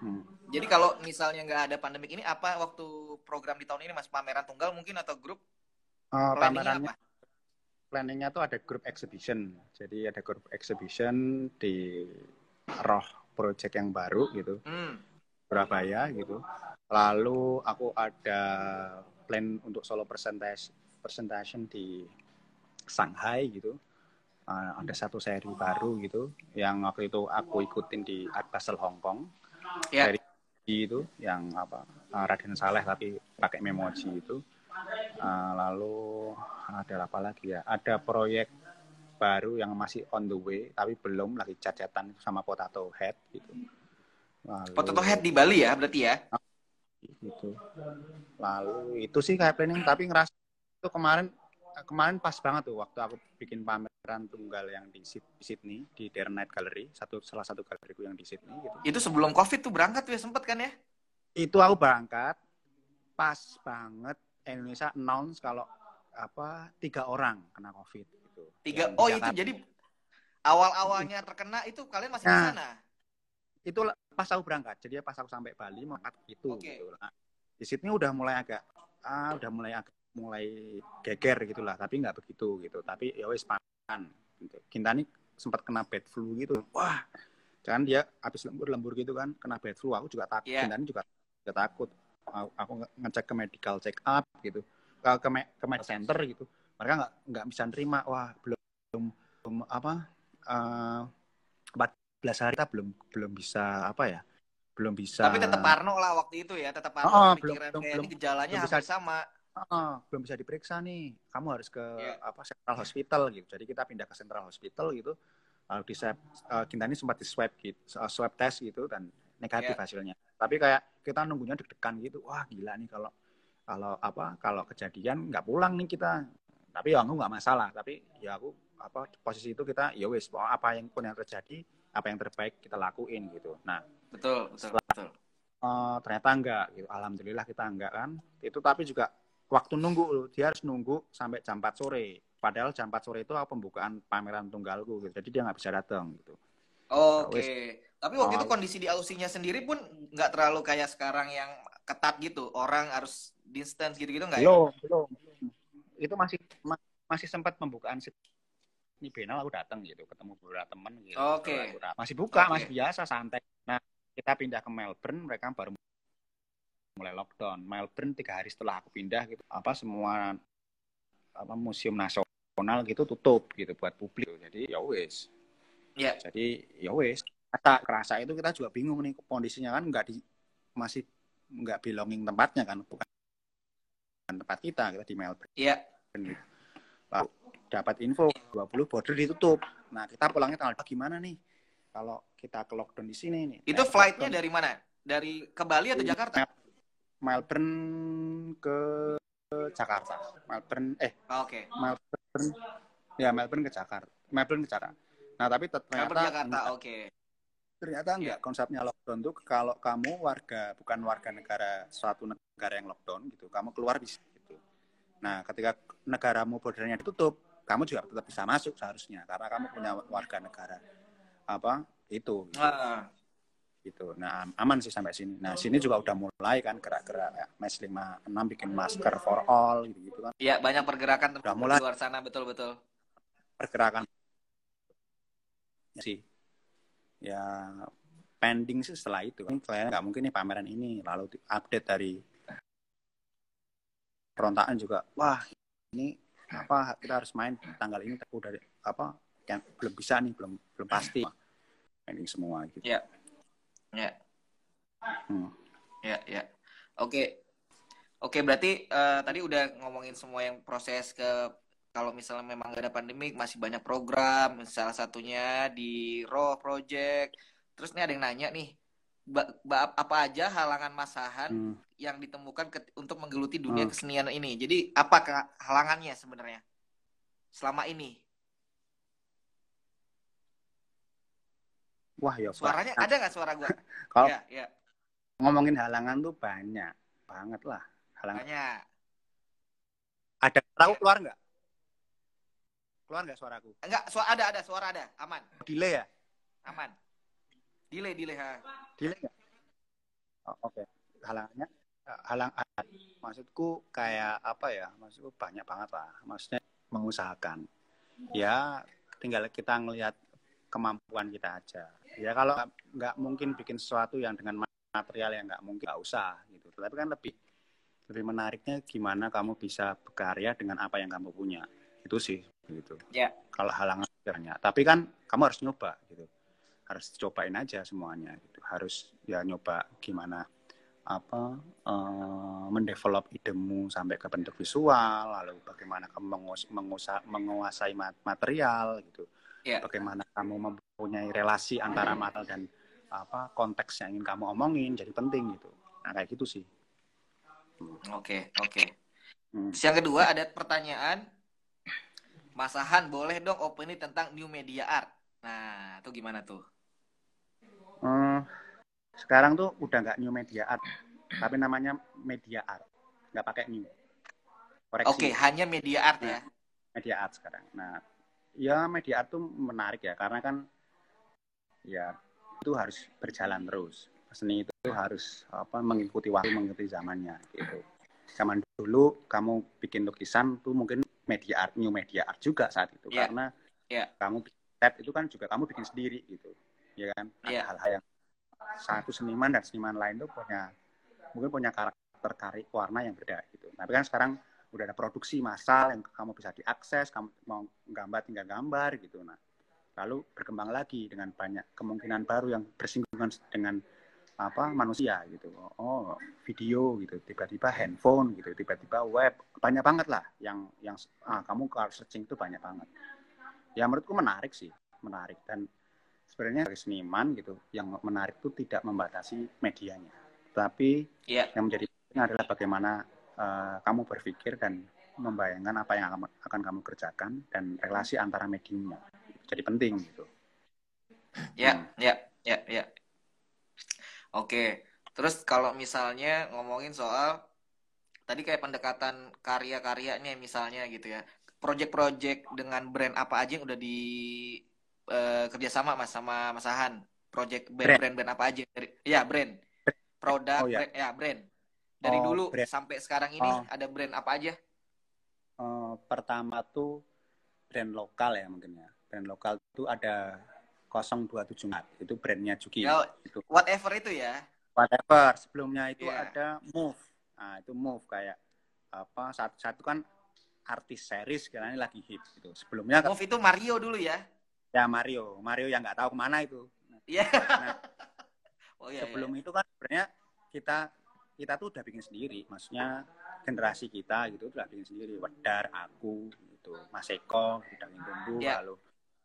Hmm. Jadi kalau misalnya nggak ada pandemik ini, apa waktu program di tahun ini mas pameran tunggal mungkin atau grup planningnya pamerannya apa? planningnya tuh ada grup exhibition jadi ada grup exhibition di Roh Project yang baru gitu Hmm. Surabaya gitu. Lalu aku ada plan untuk solo presentation presentation di Shanghai gitu. Uh, ada satu seri baru gitu yang waktu itu aku ikutin di Art Basel Hong Kong. Ya. Dari itu yang apa uh, Raden Saleh tapi pakai memoji itu. Uh, lalu ada apa lagi ya? Ada proyek baru yang masih on the way tapi belum lagi cacatan sama Potato Head gitu. Lalu- Potato Head di Bali ya berarti ya? gitu. Lalu itu sih kayak planning tapi ngerasa itu kemarin kemarin pas banget tuh waktu aku bikin pameran tunggal yang di Syd- di Sydney di Dare Night Gallery satu salah satu galeriku yang di Sydney gitu. Itu sebelum COVID tuh berangkat tuh ya sempet kan ya? Itu aku berangkat pas banget Indonesia announce kalau apa tiga orang kena COVID gitu. Tiga. Yang di Oh itu jadi awal-awalnya terkena itu kalian masih di Nah. sana? itu pas aku berangkat jadi pas aku sampai Bali mau itu Oke. gitu nah, di Sydney udah mulai agak ah udah mulai agak mulai geger gitulah tapi nggak begitu gitu. Tapi ya wes pan gitu. Gintani sempat kena bad flu gitu. Wah jangan dia habis lembur-lembur gitu kan kena bad flu aku juga takut. Iya. Gintani juga, juga takut. Aku, aku nge- ngecek ke medical check up gitu. Ke ke, me- ke med center gitu. Mereka nggak nggak bisa nerima. Wah belum belum, belum apa eh 14 hari kita belum belum bisa apa ya belum bisa Tapi tetap Parno lah waktu itu ya, tetap Parno Oh, pikiran belum- kayak belum- ini gejalanya belum hampir bisa- sama. "Ah, belum bisa diperiksa nih kamu harus ke Iya. apa central hospital gitu jadi kita pindah ke central hospital gitu lalu di swab eh, Gintani sempat di swab gitu eh, swab test gitu dan negatif Iya. hasilnya tapi kayak kita nunggunya deg-degan gitu wah gila nih kalau kalau apa kalau kejadian nggak pulang nih kita tapi ya aku nggak masalah tapi ya aku apa posisi itu kita ya wes pokoknya apa yang pun yang terjadi apa yang terbaik kita lakuin gitu nah Betul, betul, betul. Eh, ternyata enggak gitu. Alhamdulillah kita enggak kan. Itu tapi juga waktu nunggu. Dia harus nunggu sampai jam 4 sore. Padahal jam 4 sore itu pembukaan pameran tunggalku gitu. Jadi dia nggak bisa datang gitu. Oke. Wes. Tapi waktu itu Oh. kondisi di Ausinya sendiri pun nggak terlalu kayak sekarang yang ketat gitu. Orang harus distance gitu-gitu nggak ya? Belum. Itu masih ma- masih sempat pembukaan ini Biennale aku datang gitu, ketemu beberapa teman gitu. Oke. Datang. Masih buka, Oke. masih biasa santai. Nah, kita pindah ke Melbourne, mereka baru mulai lockdown. Melbourne tiga hari setelah aku pindah gitu, apa semua apa museum nasional gitu tutup gitu buat publik. Jadi ya wis. Iya. Jadi ya wis. Kata kerasa itu kita juga bingung nih kondisinya kan nggak di masih nggak belonging tempatnya kan bukan tempat kita kita di Melbourne. Iya. Lalu dapat info 20 border ditutup. Nah kita pulangnya tanggal gimana nih? Kalau kita ke lockdown di sini nih. Itu Nah, flightnya dari mana? Dari ke Bali atau Jakarta? Melbourne ke Jakarta. Melbourne eh Oh, Oke. Melbourne ya Melbourne ke Jakarta. Melbourne ke Jakarta. Nah tapi ternyata Melbourne Jakarta. Oke. ternyata enggak Iya. konsepnya lockdown tuh kalau kamu warga bukan warga negara suatu negara yang lockdown gitu kamu keluar bisa gitu nah ketika negaramu bordernya ditutup kamu juga tetap bisa masuk seharusnya karena kamu punya warga negara apa itu gitu. Ah, gitu. nah aman sih sampai sini. Nah sini juga udah mulai kan gerak-gerak ya, mes 56 bikin masker for all gitu gitu kan. Iya, banyak pergerakan Udah mulai. di luar sana betul-betul. pergerakan. Sih. Ya pending sih setelah itu. Kan kalian nggak mungkin nih pameran ini. Lalu update dari perontakan juga. Wah ini apa kita harus main tanggal ini udah apa yang belum bisa nih belum belum pasti. Pending semua gitu. Iya. Ya. Hmm. Ya, ya. Oke. Oke, berarti eh, tadi udah ngomongin semua yang proses ke kalau misalnya memang gak ada pandemik masih banyak program, salah satunya di Raw Project. Terus nih ada yang nanya nih, apa aja halangan masahan Hmm. yang ditemukan ke- untuk menggeluti dunia Hmm. kesenian ini? Jadi apa halangannya sebenarnya selama ini? Wah ya Suaranya banyak. ada nggak suara gua? kalau Ya, ya. ngomongin halangan tuh banyak banget lah halangan Banyak. ada suaraku keluar nggak keluar nggak suaraku Enggak, suara ada, ada, suara ada. Aman, delay ya aman. Delay, delay. Ha. delay nggak Oh, oke halangannya eh, halang maksudku kayak apa ya maksudku banyak banget lah maksudnya mengusahakan ya tinggal kita ngelihat kemampuan kita aja ya kalau nggak- mungkin bikin sesuatu yang dengan material yang nggak mungkin nggak usah gitu. Tapi kan lebih lebih menariknya gimana kamu bisa berkarya dengan apa yang kamu punya. Itu sih gitu. Ya. kalau halangan banyak tapi kan kamu harus nyoba gitu. Harus cobain aja semuanya gitu. Harus ya nyoba gimana apa eh, mendevelop idemu sampai ke bentuk visual lalu bagaimana kamu menguasai mat- material gitu Ya. bagaimana kamu mempunyai relasi antara material dan apa konteks yang ingin kamu omongin jadi penting gitu nah kayak gitu sih Oke, oke. Hmm. Terus yang kedua ada pertanyaan, Mas Ahan boleh dong opini tentang new media art. Nah, itu gimana tuh? Eh, sekarang tuh udah nggak new media art tapi namanya media art nggak pakai new Oke, hanya media art ya. media art sekarang. Nah, ya media art tuh menarik ya karena kan ya itu harus berjalan terus. Seni itu harus apa mengikuti waktu, mengikuti zamannya gitu. Zaman dulu kamu bikin lukisan tuh mungkin media art, new media art juga saat itu Iya. karena Iya. kamu tab itu kan juga kamu bikin sendiri gitu. Ya kan? Ada Iya. hal-hal yang satu seniman dan seniman lain tuh punya mungkin punya karakter karik warna yang beda gitu. Tapi kan sekarang udah ada produksi massal yang kamu bisa diakses, kamu mau gambar tinggal gambar gitu. Nah, lalu berkembang lagi dengan banyak kemungkinan baru yang bersinggungan dengan apa manusia gitu. Oh, video gitu, tiba-tiba handphone gitu, tiba-tiba web, banyak banget lah yang yang ah, kamu kalau searching itu banyak banget. Ya menurutku menarik sih, menarik dan sebenarnya sebagai seniman gitu, yang menarik itu tidak membatasi medianya, tapi Iya. yang menjadi penting adalah bagaimana eh, kamu berpikir dan membayangkan apa yang akan, akan kamu kerjakan dan relasi antara mediumnya jadi penting gitu. Ya, ya, ya, ya. Oke. Terus kalau misalnya ngomongin soal tadi kayak pendekatan karya-karya nih misalnya gitu ya. Project-project dengan brand apa aja yang udah di eh, kerjasama Mas sama Mas Ahan? Project Brand. brand-brand apa aja dari ya brand. Produk, Oh, ya. brand, ya brand. Dari Oh, dulu brand. sampai sekarang ini Oh. ada brand apa aja? Eh, pertama tuh brand lokal ya mungkin ya. Brand lokal itu ada 027 itu brandnya Juki. Itu whatever itu ya. whatever. Sebelumnya itu Iya. ada Move. Nah, itu Move kayak apa saat satu kan artis series karena ini lagi hit gitu. Sebelumnya Move itu Mario dulu ya. ya Mario, Mario yang nggak tahu ke mana itu. Iya. Nah, Oh iya. sebelum iya. itu kan sebenarnya kita kita tuh udah bikin sendiri, maksudnya generasi kita gitu udah bikin sendiri. Wedar, aku, gitu, Mas Eko, bidang Tumbuh, Iya. lalu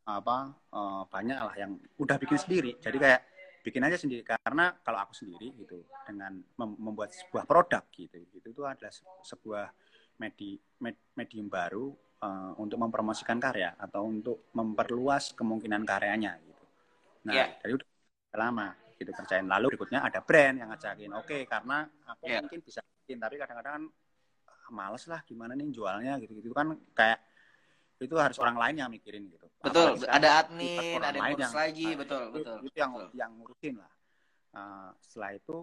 apa eh, banyak lah yang udah bikin sendiri. Jadi kayak bikin aja sendiri karena kalau aku sendiri gitu dengan mem- membuat sebuah produk gitu, itu tuh adalah se- sebuah medi, med- medium baru eh, untuk mempromosikan karya atau untuk memperluas kemungkinan karyanya gitu. Nah, Iya. dari udah lama gitu kerjain. Lalu berikutnya ada brand yang ngajakin. Oke, karena aku Iya. mungkin bisa bikin, tapi kadang-kadang kan ah, males lah gimana nih jualnya gitu-gitu kan kayak itu harus orang lain yang mikirin gitu. Betul, Apalagi ada admin, ada yang ngurus lagi, nah, betul, itu, betul. Itu yang betul. yang ngurusin lah. Uh, setelah itu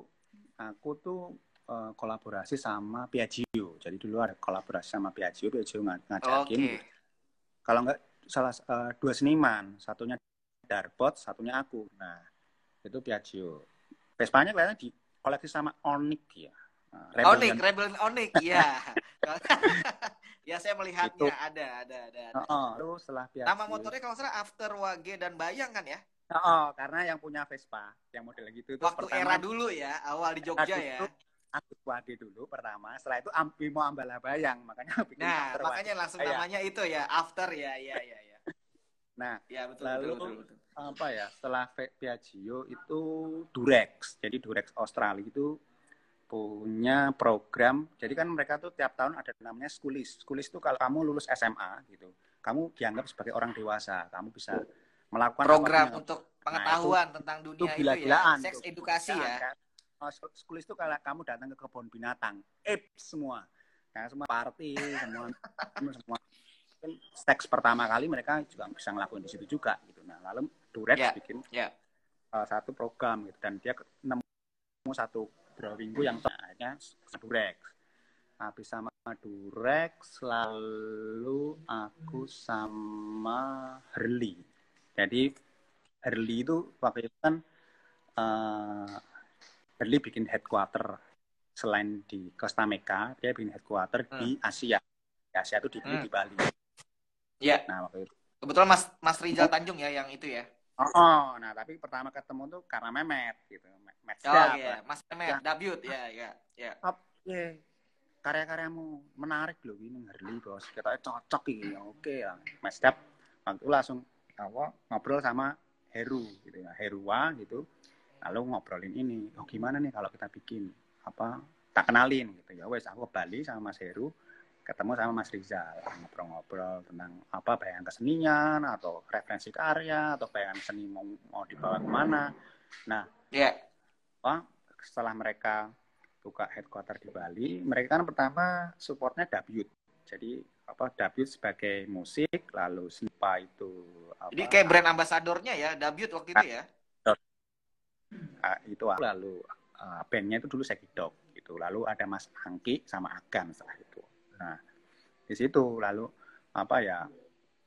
aku tuh uh, kolaborasi sama Piaggio. Jadi dulu ada kolaborasi sama Piaggio, Piaggio ng ngajakin. Oke. Kalau nggak salah uh, dua seniman, satunya Darbot, satunya aku. Nah, itu Piaggio. Vespanya kelihatannya di koleksi sama Onyx ya. Uh, Rebel Onyx, dan- Rebel Onyx, iya. ya saya melihatnya Itu. ada, ada, ada. ada. Oh, lalu setelah Piaggio. Nama motornya kalau salah After Wage dan Bayang kan ya? Oh, karena yang punya Vespa, yang model gitu itu Waktu pertama era dulu ya, awal di Jogja ya. aku Wage dulu pertama, setelah itu mau Ambala Bayang, makanya bikin Nah, makanya langsung Iya. namanya itu ya, After ya, ya, ya, ya. Nah, Ya betul, Lalu- betul, betul, betul. apa ya? Setelah Piaggio itu Durex. Jadi Durex Australia itu punya program. Jadi kan mereka tuh tiap tahun ada namanya schoolis. Schoolis itu kalau kamu lulus SMA gitu, kamu dianggap sebagai orang dewasa. Kamu bisa melakukan Program apa pun untuk pengetahuan tentang itu dunia itu, ya. gila-gilaan. Seks tuh. edukasi ya. Kan? Oh, itu kalau kamu datang ke kebun binatang, ip semua. Nah, semua party, semua semua mungkin seks pertama kali mereka juga bisa ngelakuin di situ juga gitu. Nah, lalu Durex Ya, bikin ya. uh, satu program gitu dan dia nemu satu drawingku yang top. akhirnya Durex. Habis sama Durex lalu aku sama Herli. Jadi Herli itu waktu itu kan uh, Herli bikin headquarter selain di Costa Meka, dia bikin headquarter di Asia. Di Asia itu di, Hmm. di Bali. Ya, Nah, waktu itu kebetulan Mas Mas Rizal Tanjung ya yang itu ya. Oh, oh, nah tapi pertama ketemu tuh karena Memet gitu. Met Oh iya, Mas Mehmet, Ya. debut ya, ya, ya. Karya-karyamu menarik loh gini Harley bos. Kita cocok ini. Oke ya. Mas Dap waktu langsung apa ngobrol sama Heru gitu ya. Herua gitu. Lalu ngobrolin ini. Oh gimana nih kalau kita bikin apa tak kenalin gitu ya. Wes aku ke Bali sama Mas Heru ketemu sama Mas Rizal ngobrol-ngobrol tentang apa bayangan kesenian atau referensi karya atau bayangan seni mau, mau dibawa ke mana. Nah Ya, apa setelah mereka buka headquarter di Bali mereka kan pertama supportnya debut jadi apa debut sebagai musik lalu Snipa itu apa jadi kayak brand ambasadornya ya, debut waktu itu ya. ah, itu lalu ah, bandnya itu dulu Sekidok gitu. Lalu ada Mas Angki sama Agan setelah itu nah di situ lalu apa ya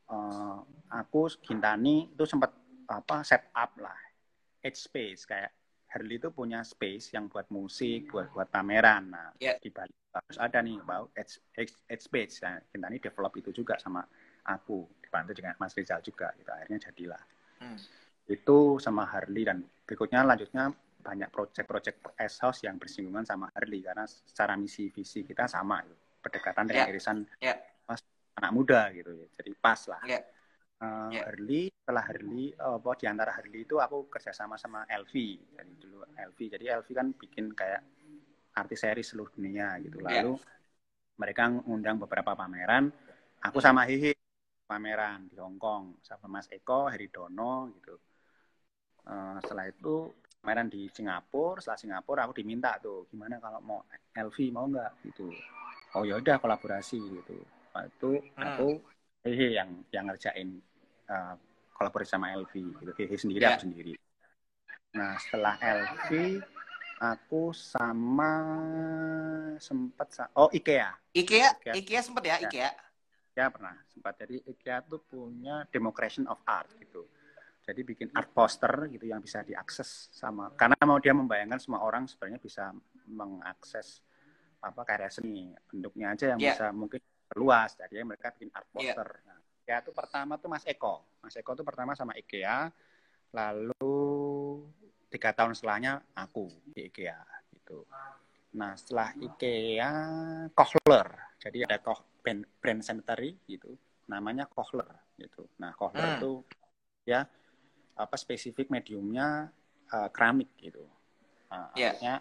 eh, aku Gintani itu sempat apa set up lah edge space kayak Harley itu punya space yang buat musik buat buat pameran nah Ya. di Bali harus ada nih bau edge, edge, edge space nah, Gintani develop itu juga sama aku dibantu dengan Mas Rizal juga gitu akhirnya jadilah Hmm. itu sama Harley dan berikutnya lanjutnya banyak proyek-proyek S house yang bersinggungan sama Harley karena secara misi visi kita sama gitu. Pendekatan dengan Ya. irisan Ya. mas anak muda gitu ya. Jadi pas lah. Ya. Eh, Ya. Harley setelah Harley eh, apa di antara Harley itu aku kerjasama sama LV jadi dulu LV jadi LV kan bikin kayak artis seri seluruh dunia gitu. Ya. lalu mereka ngundang beberapa pameran. Aku sama Hihi pameran di Hong Kong sama Mas Eko Heridono gitu. Eh, setelah itu pameran di Singapura. Setelah Singapura aku diminta tuh gimana kalau mau LV mau nggak? Gitu oh ya udah kolaborasi gitu Nah, itu Hmm. aku Hehe yang yang ngerjain uh, kolaborasi sama LV gitu Hehe sendiri Ya. aku sendiri nah setelah LV aku sama sempat sa- oh IKEA IKEA, Ikea. IKEA sempet ya, Ya. IKEA. ya pernah sempat jadi IKEA tuh punya democration of art gitu jadi bikin art poster gitu yang bisa diakses sama karena mau dia membayangkan semua orang sebenarnya bisa mengakses apa karya seni bentuknya aja yang Ya. bisa mungkin luas. Jadi mereka bikin art Iya. poster. Nah, ya itu pertama tuh Mas Eko. Mas Eko tuh pertama sama IKEA. Lalu tiga tahun setelahnya aku di IKEA gitu. Nah setelah IKEA Kohler jadi ada Koh brand, brand sanitary gitu. Namanya Kohler gitu. Nah Kohler Hmm. itu ya apa spesifik mediumnya eh, keramik gitu. Nah, Iya. akhirnya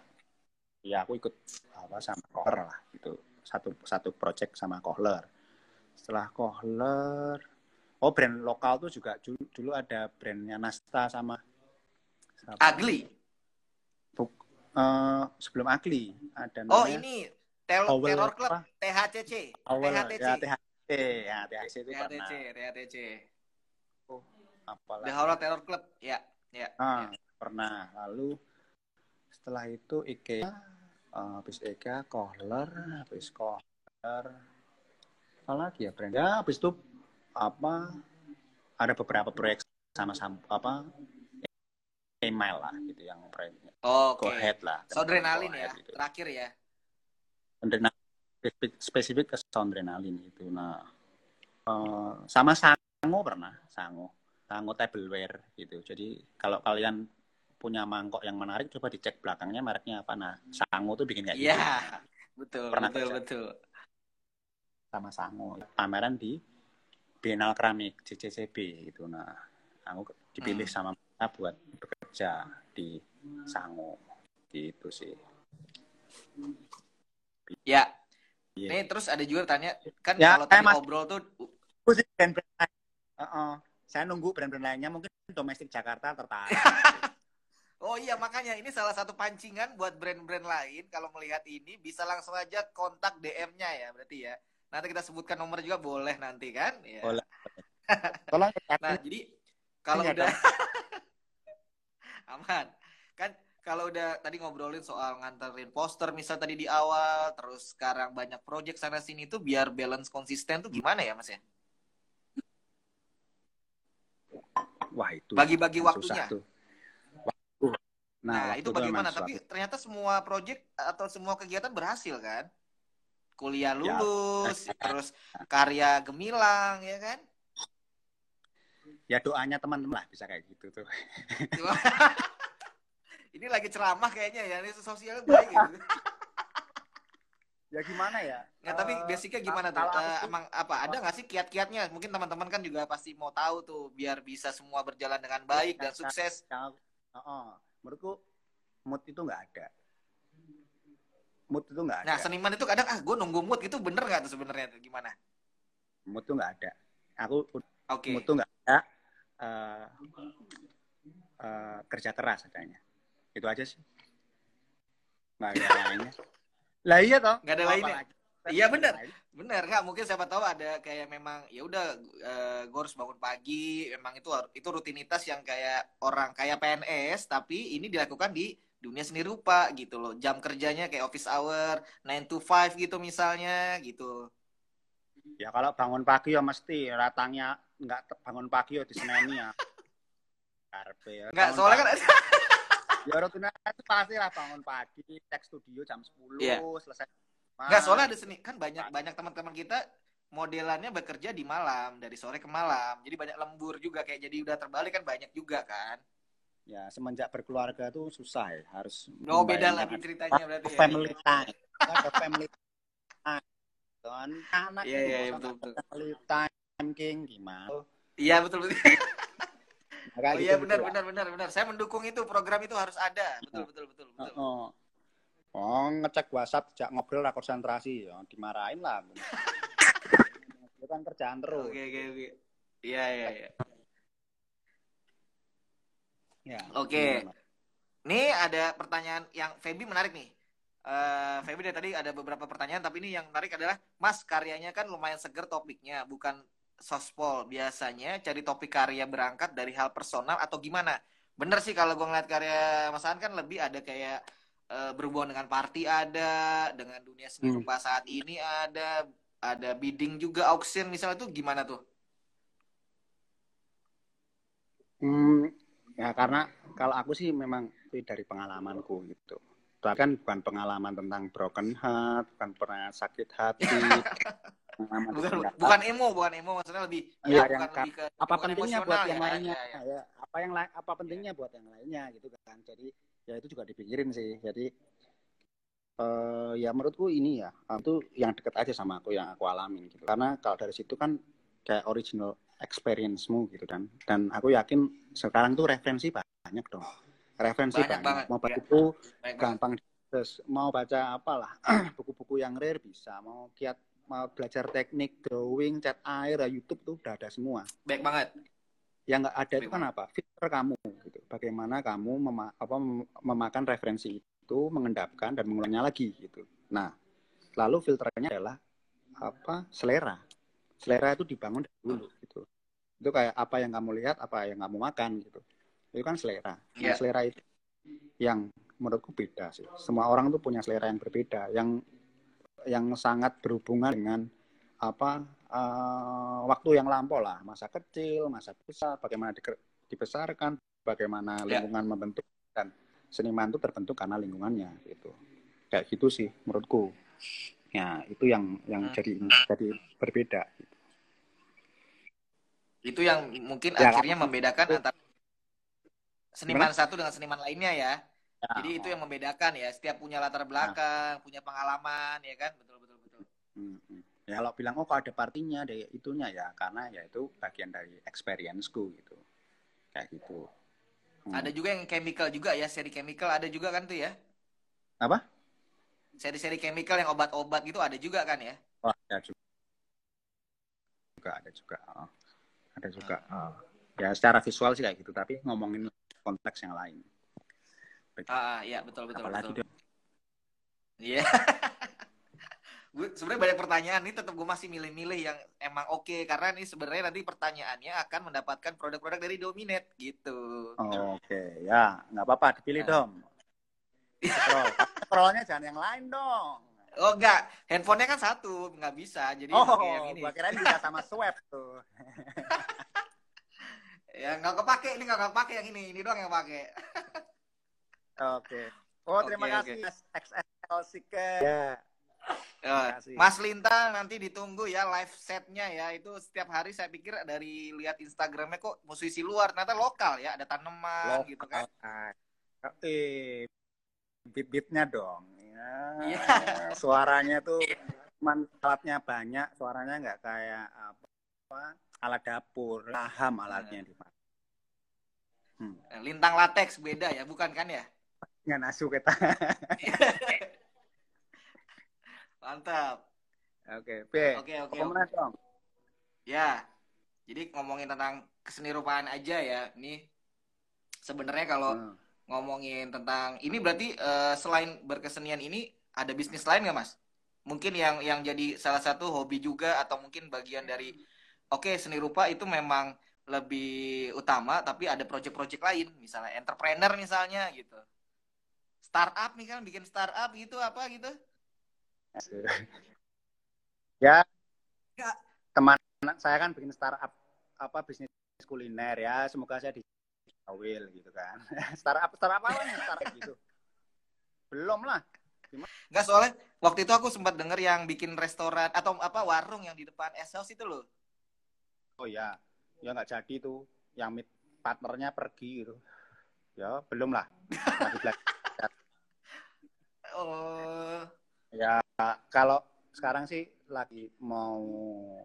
ya aku ikut apa sama Kohler lah gitu satu satu project sama Kohler setelah Kohler oh brand lokal tuh juga dulu, dulu ada brandnya Nasta sama, sama Ugly. Buk- eh, sebelum Agli ada Oh namanya ini tel Howell Terror Club apa? THCC. Howell, THTC. ya THC ya THC itu THTC, pernah THTC. apalagi The Horror Terror Club. Ya, ya. Ah, ya. pernah. Lalu setelah itu IKEA, eh, habis IKEA, Kohler, habis Kohler, apa lagi ya brand? Ya, habis itu apa? Ada beberapa proyek sama-sama apa? Email lah gitu yang proyeknya. Oke. Go ahead lah. Soundrenalin ya, gitu. terakhir ya. Soundrenalin, spesifik- spesifik ke soundrenalin itu. Nah, eh, sama Sango pernah, Sango. Sango tableware gitu. Jadi kalau kalian punya mangkok yang menarik, coba dicek belakangnya mereknya apa. Nah, Sango tuh bikin kayak Iya. gitu. Betul, Pernah betul, kerja. betul. Sama Sango. Pameran di Biennale Keramik JCCB gitu. Nah, aku dipilih Hmm. sama mereka buat bekerja di Sango gitu sih. Ya. Iya. Nih terus ada juga tanya kan Ya, kalau tadi mas- ngobrol tuh Aku sih brand-brand lain. Heeh. Saya nunggu brand-brand lainnya mungkin domestik Jakarta tertarik. Oh iya makanya ini salah satu pancingan buat brand-brand lain kalau melihat ini bisa langsung aja kontak DM-nya ya berarti ya. Nanti kita sebutkan nomor juga boleh nanti kan? Ya. Boleh. Tolong Nah, jadi kalau Ini udah aman. Kan kalau udah tadi ngobrolin soal nganterin poster misal tadi di awal, terus sekarang banyak project sana sini tuh biar balance konsisten tuh gimana ya, Mas ya? Wah itu Bagi-bagi waktunya. susah tuh. Nah, Nah, itu bagaimana? Tapi ternyata semua project atau semua kegiatan berhasil kan? Kuliah Ya. lulus, terus karya gemilang, ya kan? ya doanya teman-teman lah bisa kayak gitu tuh. Ini lagi ceramah kayaknya ya, ini sosialnya baik gitu. Ya gimana ya? Nggak, tapi Eh, basicnya gimana tuh? Eh, tuh- emang apa? Ada nggak sih kiat-kiatnya? Mungkin teman-teman kan juga pasti mau tahu tuh, biar bisa semua berjalan dengan baik dan Nah, sukses. Kalau, oh, menurutku mood itu nggak ada. Mood itu nggak ada. Nah, seniman itu kadang ah, gue nunggu mood itu bener nggak tuh sebenarnya tuh gimana? Mood itu nggak ada. Aku Oke. mood itu nggak ada. eh, eh, kerja keras adanya. Itu aja sih. Nggak ada lainnya. Lah iya toh. Nggak ada lainnya. Iya, bener. Bener nggak? Mungkin siapa tahu ada kayak memang ya udah gue harus bangun pagi. Memang itu itu rutinitas yang kayak orang kayak PNS, tapi ini dilakukan di dunia seni rupa gitu loh. Jam kerjanya kayak office hour, 9 to 5 gitu misalnya gitu. Ya kalau bangun pagi ya mesti ratangnya nggak bangun pagi ya di Seneni ya. Karpe ya. Enggak, Bangun soalnya kan ya rutinnya itu pasti lah bangun pagi, cek studio jam 10, Iya. selesai. Enggak, soalnya ada seni kan banyak banyak teman-teman kita modelannya bekerja di malam dari sore ke malam. Jadi banyak lembur juga kayak jadi udah terbalik kan banyak juga kan. Ya semenjak berkeluarga tuh susah ya, harus Oh, beda lagi ceritanya berarti ya. family time. Ada family time. Kan anak Iya, iya, iya, betul, nggak betul. family time king gimana? Iya betul betul. Nah, kayak Oh iya gitu-gitu benar lah. benar benar benar. Saya mendukung itu program itu harus ada. Betul betul betul betul. Oh, oh ngecek WhatsApp sejak ngobrol lah konsentrasi ya dimarahin lah. itu kan kerjaan terus. Oke oke oke. Iya iya iya. Ya. Oke. Nih ada pertanyaan yang Feby menarik nih. Eh Feby dari tadi ada beberapa pertanyaan tapi ini yang menarik adalah Mas karyanya kan lumayan seger topiknya bukan sospol biasanya cari topik karya berangkat dari hal personal atau gimana? Bener sih kalau gue ngeliat karya Mas An kan lebih ada kayak eh, berhubungan dengan party ada, dengan dunia seni Hmm. rupa saat ini ada, ada bidding juga auction misalnya tuh gimana tuh? Hmm, ya karena kalau aku sih memang itu dari pengalamanku gitu. Bahkan bukan pengalaman tentang broken heart, bukan pernah sakit hati, bukan, bukan emo bukan emo maksudnya lebih ya, ya yang lebih ke apa pentingnya buat yang ya, lainnya ya, ya. ya apa yang apa pentingnya buat yang lainnya gitu kan jadi ya itu juga dipikirin sih. Jadi uh, ya menurutku ini ya itu yang deket aja sama aku yang aku alamin gitu. Karena kalau dari situ kan kayak original experience-mu gitu kan. Dan aku yakin sekarang tuh referensi banyak dong. Referensi Banyak banyak, banget, mau baca iya. buku Baik, gampang terus mau baca apalah. Buku-buku yang rare bisa. Mau kiat mau belajar teknik drawing cat air ya YouTube tuh udah ada semua. Baik banget yang nggak ada itu kan apa? Filter kamu gitu. Bagaimana kamu mema apa mem- memakan referensi itu mengendapkan dan mengulangnya lagi gitu. Nah lalu filternya adalah apa selera. Selera itu dibangun dari dulu gitu. Itu kayak apa yang kamu lihat apa yang kamu makan gitu. Itu kan selera. Nah, Iya. selera itu yang menurutku beda sih. Semua orang tuh punya selera yang berbeda yang yang sangat berhubungan dengan apa eh, waktu yang lampau lah. Masa kecil masa besar bagaimana di- dibesarkan bagaimana Ya. lingkungan membentuk dan seniman itu terbentuk karena lingkungannya gitu. Kayak gitu sih menurutku. Ya itu yang yang Hmm. jadi jadi berbeda. Itu yang mungkin Ya, akhirnya membedakan itu- antara seniman satu dengan seniman lainnya ya. Ya, jadi itu yang membedakan ya. Setiap punya latar belakang punya pengalaman ya kan? Betul betul betul. Hmm, hmm. Ya kalau bilang oh kalau ada partinya ada itunya ya karena ya itu bagian dari experience-ku gitu. Kayak gitu. Hmm. ada juga yang chemical juga ya seri chemical ada juga kan tuh ya Apa? seri-seri chemical yang obat-obat gitu ada juga kan ya Oh, ada juga. Juga ada juga. Oh. Ada juga. Oh. Ya secara visual sih kayak gitu tapi ngomongin konteks yang lain. ah iya betul betul Apalagi betul. Iya. gue sebenarnya banyak pertanyaan nih tetap gue masih milih-milih yang emang oke karena nih sebenarnya nanti pertanyaannya akan mendapatkan produk-produk dari Dominate gitu. Oh, Oke, ya nggak apa-apa dipilih Nah. dong. Scroll. Scrollnya jangan yang lain dong. Oh enggak, handphonenya kan satu, nggak bisa. Jadi Oh, yang ini. gua kirain bisa sama swab tuh. Ya nggak kepake ini nggak kepake yang ini, ini doang yang pakai. Oke. Oh, terima Oke, kasih Mas XXL Sike. Ya. Eh. Mas Lintang nanti ditunggu ya live setnya ya itu setiap hari saya pikir dari lihat Instagramnya kok musisi luar ternyata lokal ya ada tanaman Lokal. gitu kan Eh, beat-beatnya dong. Ya, Iya. Suaranya tuh cuman alatnya banyak, suaranya nggak kayak apa alat dapur, paham alatnya di mana. Hmm. lintang latex beda ya bukan kan ya Nggak nasu kita. mantap Oke, oke oke oke. dong? ya jadi ngomongin tentang kesenirupaan aja ya nih sebenarnya kalau Hmm. ngomongin tentang ini berarti eh, selain berkesenian ini ada bisnis lain nggak mas? Mungkin yang yang jadi salah satu hobi juga atau mungkin bagian dari oke seni rupa itu memang lebih utama tapi ada project-project lain misalnya entrepreneur misalnya gitu. Startup nih kan bikin startup gitu apa gitu? Ya, teman saya kan bikin startup apa bisnis kuliner ya. Semoga saya di Awil gitu kan. startup startup apa nih startup gitu? Belum lah. Nggak soalnya waktu itu aku sempat denger yang bikin restoran atau apa warung yang di depan S House itu loh. Oh ya, ya nggak jadi tuh. Yang meet partnernya pergi gitu. Ya belum lah. Oh, ya kalau sekarang sih lagi mau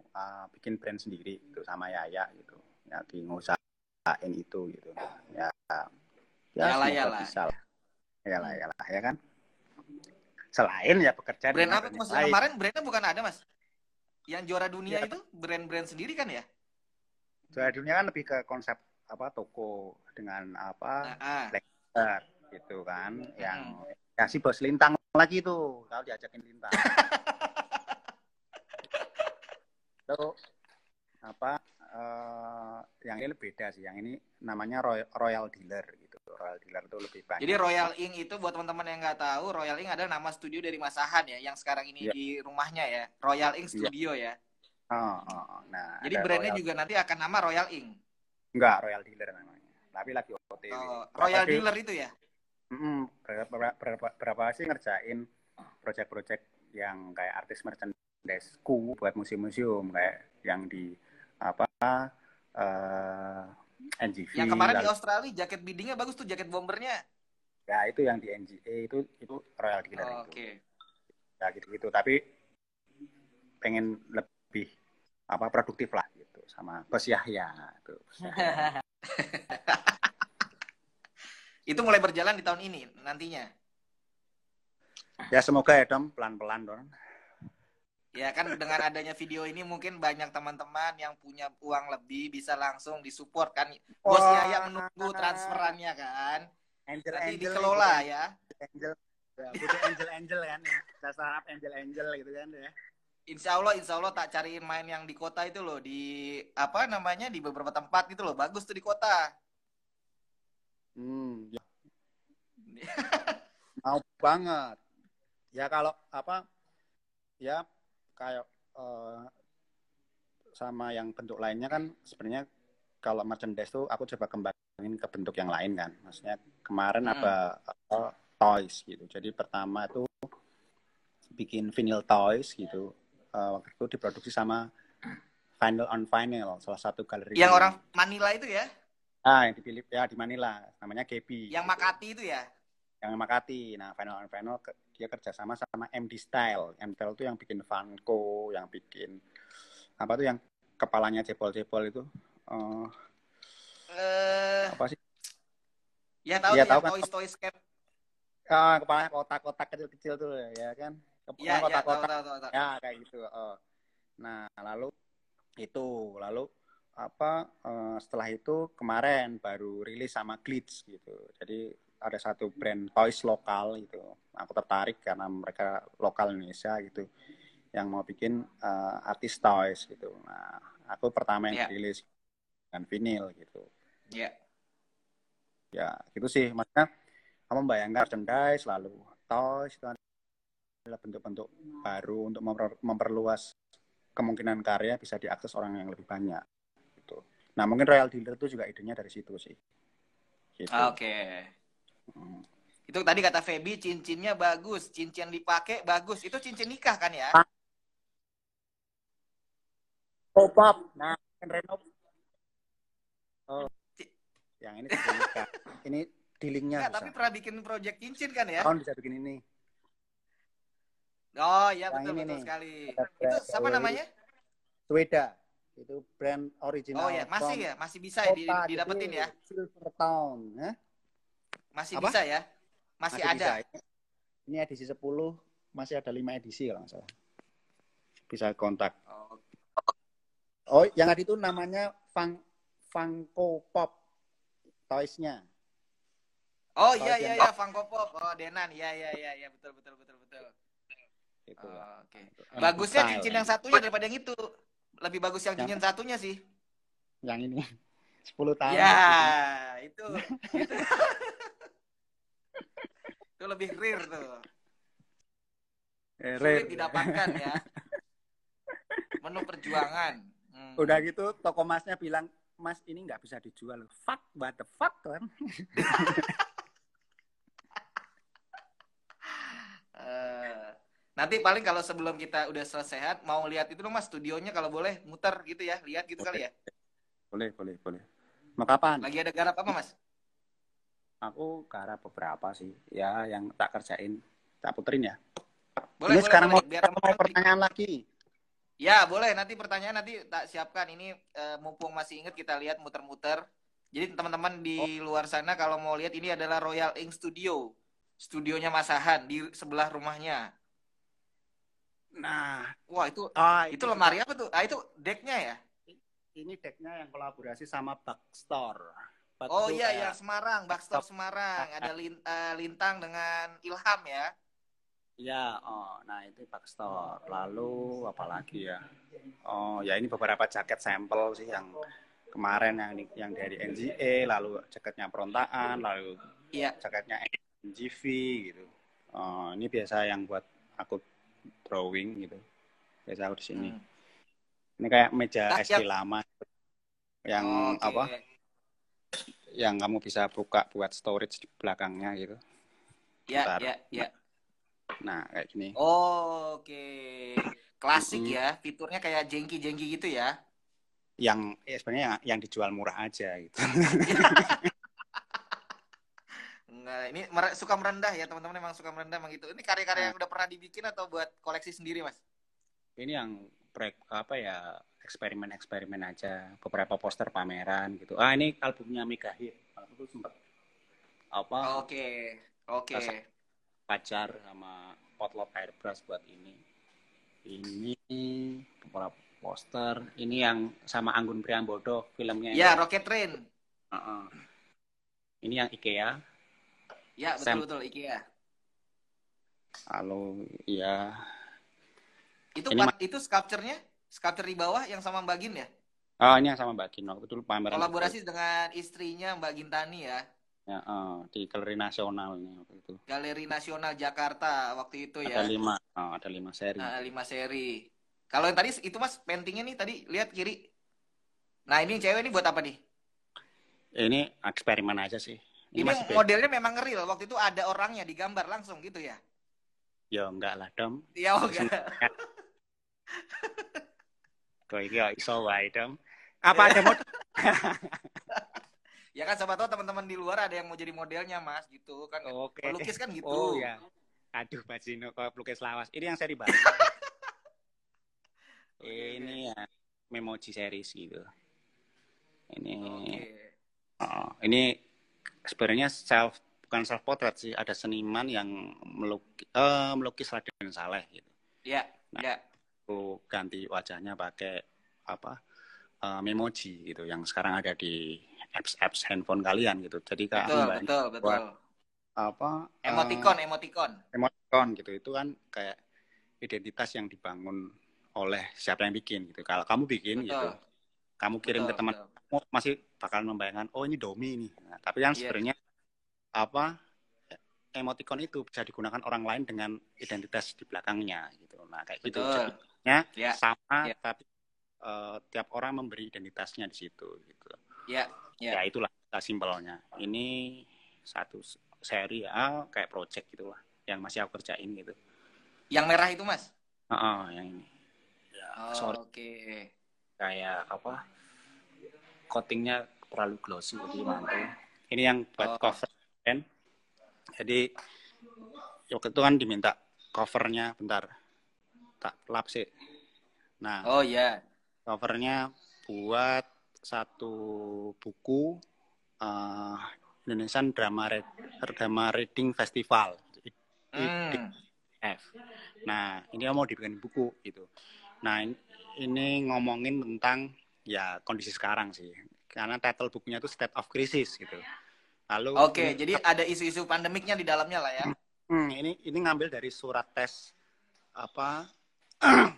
uh, bikin brand sendiri gitu sama Yaya gitu. Lagi ngusahain itu gitu. Ya. Ya Yalah, semoga yalah. bisa lah. Yalah, yalah, ya kan. Selain ya bekerja brand apa mas? lain. Kemarin brandnya bukan ada mas? Yang juara dunia Iya. itu brand-brand sendiri kan ya? Juara dunia kan lebih ke konsep apa toko dengan apa Nah, ah. letter gitu kan Hmm. yang kasih bos lintang lagi tuh kalau diajakin lintang itu apa eh, yang ini beda sih yang ini namanya royal, royal dealer gitu royal dealer itu lebih banyak Jadi Royal Ink itu buat teman-teman yang nggak tahu, Royal Ink adalah nama studio dari Mas Ahan ya, yang sekarang ini Iya. di rumahnya ya, Royal Ink Studio ya. Oh, oh, oh. nah Jadi brandnya royal, juga nanti akan nama Royal Ink. enggak royal dealer namanya tapi lagi OTW Oh, Royal sih- Dealer itu ya? Mm-mm, berapa, berapa, berapa, sih ngerjain project-project yang kayak artis merchandise-ku buat museum-museum kayak yang di apa uh, eh, NGV. Yang kemarin lalu, di Australia jaket biddingnya bagus tuh jaket bombernya. Ya itu yang di NGA itu itu Royal Dealer oh, itu. Oke. Okay. Ya gitu-gitu tapi pengen lebih apa produktif lah gitu sama Bos Yahya itu. itu mulai berjalan di tahun ini nantinya. Ya semoga ya Dom pelan-pelan dong. Ya kan dengan adanya video ini mungkin banyak teman-teman yang punya uang lebih bisa langsung disupport kan. Bos Yahya menunggu transferannya kan. Angel Nanti Angel dikelola ya. Angel ya, butuh Angel Angel kan ya. Startup Angel Angel gitu kan ya. Insya Allah, Insya Allah tak cariin main yang di kota itu loh, di apa namanya di beberapa tempat gitu loh, bagus tuh di kota. Hmm, ya. mau banget. Ya kalau apa, ya kayak uh, sama yang bentuk lainnya kan sebenarnya kalau merchandise tuh aku coba kembangin ke bentuk yang lain kan. Maksudnya kemarin hmm. ada uh, toys gitu. Jadi pertama itu bikin vinyl toys gitu uh, waktu itu diproduksi sama Vinyl on Vinyl, salah satu galeri. Yang orang Manila itu ya? Ah, yang dipilih ya di Manila, namanya Gaby. Yang Makati itu ya? Yang Makati. Nah, Vinyl on Vinyl dia kerjasama sama MD Style. MD Style itu yang bikin Vanco, yang bikin apa tuh yang kepalanya jebol-jebol itu. Uh, uh, apa sih? Ya tahu ya, tahu kan. Toys Toys Cap. Ah, kepalanya kotak-kotak kecil-kecil tuh ya kan ya, kotak-kotak ya, ya kayak gitu oh. nah lalu itu lalu apa uh, setelah itu kemarin baru rilis sama Glitch gitu jadi ada satu brand toys lokal itu aku tertarik karena mereka lokal Indonesia gitu yang mau bikin uh, artis toys gitu nah aku pertama yang yeah. rilis dengan vinyl gitu ya yeah. ya gitu sih maksudnya kamu bayangkan merchandise lalu toys itu adalah bentuk-bentuk baru untuk memperluas kemungkinan karya bisa diakses orang yang lebih banyak. Nah mungkin Royal Dealer itu juga idenya dari situ sih. Gitu. Oke. Okay. Hmm. Itu tadi kata Feby cincinnya bagus, cincin dipakai bagus. Itu cincin nikah kan ya? Oh pop. Nah, renov. Oh. Yang ini cincin nikah. ini dealingnya. tapi pernah bikin project cincin kan ya? Oh, bisa bikin ini. Oh iya betul betul nih. sekali. Itu siapa namanya? Sweda. Itu brand original. Oh iya, masih ya, masih bisa ya didapetin ya. Silver Town, ya? Masih Apa? bisa ya? Masih, masih ada. Bisa. Ini edisi 10, masih ada 5 edisi kalau nggak salah. Bisa kontak. Oh. oh, yang tadi itu namanya Fang Funko Pop toys-nya. Oh iya iya iya Funko Pop. Oh Denan. Iya iya iya iya betul betul betul betul. Itu. Oh, Oke. Okay. Bagusnya cincin yang satunya daripada yang itu. Lebih bagus yang, yang satunya sih. Yang ini. 10 tahun. Ya, itu. itu. itu lebih rare tuh. Eh, rare. Sulit didapatkan ya. Menu perjuangan. Hmm. Udah gitu toko masnya bilang, Mas ini nggak bisa dijual. Fuck, what the fuck kan? Nanti paling kalau sebelum kita udah selesai mau lihat itu dong mas studionya kalau boleh muter gitu ya, lihat gitu boleh. kali ya. Boleh, boleh, boleh. Mau kapan? Lagi ada garap apa mas? Aku garap beberapa sih, ya yang tak kerjain, tak puterin ya. Boleh, Ini boleh, sekarang boleh. mau, Biar mau pertanyaan lagi. Ya boleh, nanti pertanyaan nanti tak siapkan. Ini uh, mumpung masih ingat kita lihat muter-muter. Jadi teman-teman di oh. luar sana kalau mau lihat ini adalah Royal Ink Studio. Studionya Mas Ahan di sebelah rumahnya. Nah, wah itu ah, itu, itu lemari apa tuh? Ah itu decknya ya? Ini decknya yang kolaborasi sama Backstore. Back oh iya ya Semarang, Backstore Semarang. Ada lin, uh, lintang dengan Ilham ya? Iya, oh, nah itu Backstore. Lalu apa lagi ya? Oh, ya ini beberapa jaket sampel sih yang kemarin yang yang dari NGA, lalu jaketnya perontaan, lalu iya. jaketnya NGV gitu. Oh, ini biasa yang buat aku drawing gitu biasa aku di sini hmm. ini kayak meja nah, SD lama yang oh, okay. apa yang kamu bisa buka buat storage di belakangnya gitu ya Bentar. ya ya Nah, kayak gini. Oh, oke. Klasik Mm-mm. ya, fiturnya kayak jengki-jengki gitu ya. Yang ya sebenarnya yang, yang dijual murah aja gitu. Enggak, ini mere- suka merendah ya, teman-teman emang suka merendah emang gitu. Ini karya-karya yang udah pernah dibikin atau buat koleksi sendiri, Mas? Ini yang proyek apa ya eksperimen-eksperimen aja. Beberapa poster pameran gitu. Ah, ini albumnya Mega Hit. Aku tuh sempet apa Oke. Oke. Pacar sama potlot airbrush buat ini. Ini beberapa poster. Ini yang sama Anggun Priambodo filmnya. Ya. Rocket Train. Heeh. Ini yang IKEA. Ya, Sam. betul-betul IKEA. Ya Itu Ini part- itu sculpture-nya, sculpture di bawah yang sama Mbak Gin ya? Oh, ini yang sama Mbak Gin. Waktu itu pameran. Kolaborasi dengan istrinya Mbak Gintani ya. Ya, eh, di Galeri Nasional ini waktu itu. Galeri Nasional Jakarta waktu itu ya. Ada lima, oh, ada lima seri. Nah, lima seri. Kalau yang tadi itu mas paintingnya nih tadi lihat kiri. Nah ini yang cewek ini buat apa nih? Ini eksperimen aja sih. Ini, beda. modelnya memang real. Waktu itu ada orangnya digambar langsung gitu ya? Ya enggak lah, Dom. Iya oh, enggak. Kok iki ya iso wae, Dom. Apa ada mod? ya kan siapa tahu teman-teman di luar ada yang mau jadi modelnya mas gitu kan. Oke. Pelukis kan gitu. Oh ya. Aduh, Pak Zino, kok pelukis lawas. Ini yang seri baru. ini ya memoji series gitu. Ini Oke. oh, ini sebenarnya self bukan self portrait sih, ada seniman yang melukis, eh, melukis Raden Saleh gitu. Ya, Nah. ya. Aku ganti wajahnya pakai apa? eh, memoji gitu yang sekarang ada di apps-apps handphone kalian gitu. Jadi kayak Betul, membantu betul, betul. apa eh, Emoticon, emoticon. emoticon gitu itu kan kayak identitas yang dibangun oleh siapa yang bikin gitu. Kalau kamu bikin Betul. gitu, kamu kirim Betul, ke teman betul. Masih bakal membayangkan oh ini Domi nih. Nah, tapi kan Iya. sebenarnya apa emoticon itu bisa digunakan orang lain dengan identitas di belakangnya gitu. Nah, kayak gitu. Jadinya Ya, sama Ya. tapi eh, tiap orang memberi identitasnya di situ gitu. ya, Ya, ya. itulah simpelnya. Ini satu seri ya kayak project gitu lah yang masih aku kerjain gitu. Yang merah itu mas? Heeh, yang ini. Ya, Oh, Oke. kayak apa? Coatingnya terlalu glossy jadi mantul. Ini yang buat Oh. cover kan. Jadi waktu itu kan diminta covernya bentar. Tak lap sih. Nah, Oh ya. covernya buat satu buku eh, Indonesian Drama Read, Drama Reading Festival Hmm. F. Nah, ini mau dibikin buku gitu. Nah, in- ini ngomongin tentang ya kondisi sekarang sih. Karena title bukunya itu State of Crisis gitu. Lalu Oke, ini, jadi ada isu-isu pandemiknya di dalamnya lah ya. hmm, ini ini ngambil dari surat tes apa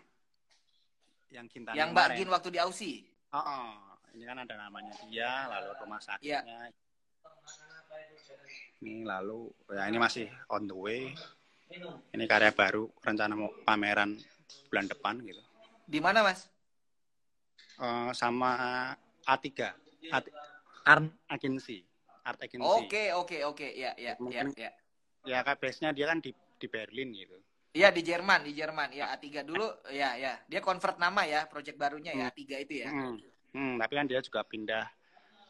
yang Kintani Yang Mbak. Gin waktu di Aussie. Oh, oh. ini kan ada namanya dia, lalu rumah sakitnya. Ini lalu ya ini masih on the way. Ini karya baru, rencana mau pameran bulan depan gitu. Di mana mas? Eh, sama A3, Art Arn Agency, Art Agency. Oke, oke, oke. Ya, ya, ya, Mungkin- ya. Ya kayak base-nya dia kan di di Berlin gitu. Iya di Jerman, di Jerman. Ya A3 dulu, ya, ya. Dia convert nama ya, project barunya ya A3 itu ya. Hmm. Hmm, tapi kan dia juga pindah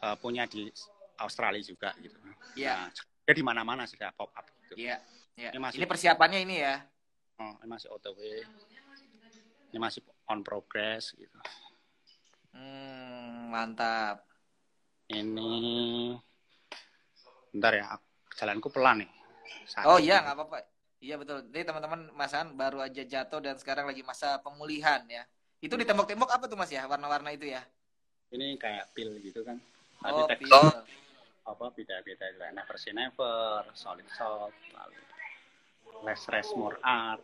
eh, punya di Australia juga gitu. Iya. Nah, dia di mana-mana sih pop up gitu. Iya, ya. Ini masih- Ini persiapannya ini ya. Oh, ini masih OTW. Ini masih on progress gitu. Hmm, mantap. Ini bentar ya, jalanku pelan nih. Sakit. Oh iya, nggak apa-apa. Iya betul. Jadi teman-teman Mas Han baru aja jatuh dan sekarang lagi masa pemulihan ya. Itu di tembok-tembok apa tuh Mas ya? Warna-warna itu ya? Ini kayak pil gitu kan. Oh, teks pil. apa beda-beda juga. Never say never, solid salt, lalu less rest more art,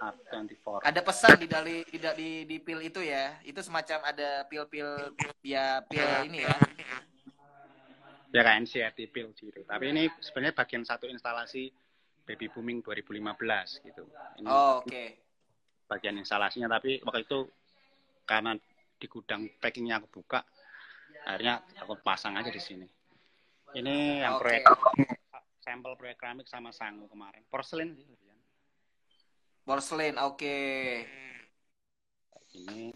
art 24. Ada pesan di dari di, di, di pil itu ya. Itu semacam ada pil-pil ya pil ini ya. Ya kayak NCRT pil gitu. Tapi ini sebenarnya bagian satu instalasi Baby Booming 2015 gitu. Ini Oh, oke. bagian instalasinya tapi waktu itu karena di gudang packingnya aku buka akhirnya aku pasang aja di sini ini yang Oke. proyek sampel proyek keramik sama sangu kemarin porselin sih. Porcelain, oke. Ini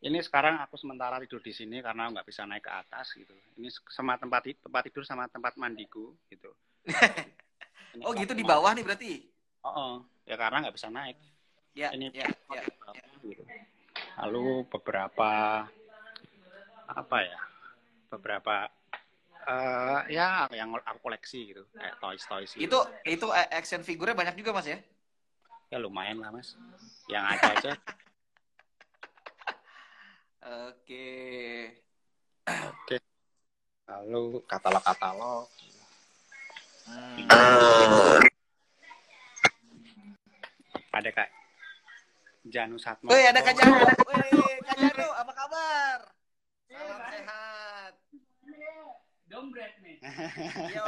ini sekarang aku sementara tidur di sini karena nggak bisa naik ke atas gitu. Ini sama tempat tempat tidur sama tempat mandiku gitu. Ini oh gitu di bawah nih berarti? Oh, oh. ya karena nggak bisa naik. Ya, ini ya, ya, ya. Gitu. Lalu beberapa apa ya? Beberapa uh, ya yang aku koleksi gitu, kayak toys toys. Gitu. Itu itu action figure banyak juga mas ya? Ya lumayan lah mas. Yang ada aja. Oke. Oke. Lalu katalog-katalog. Hmm. Ada Kak Janu Satmo. Woi, ada Kak Janu. Woi, Kak Janu, apa kabar? Salam sehat. Dombret nih. Yo.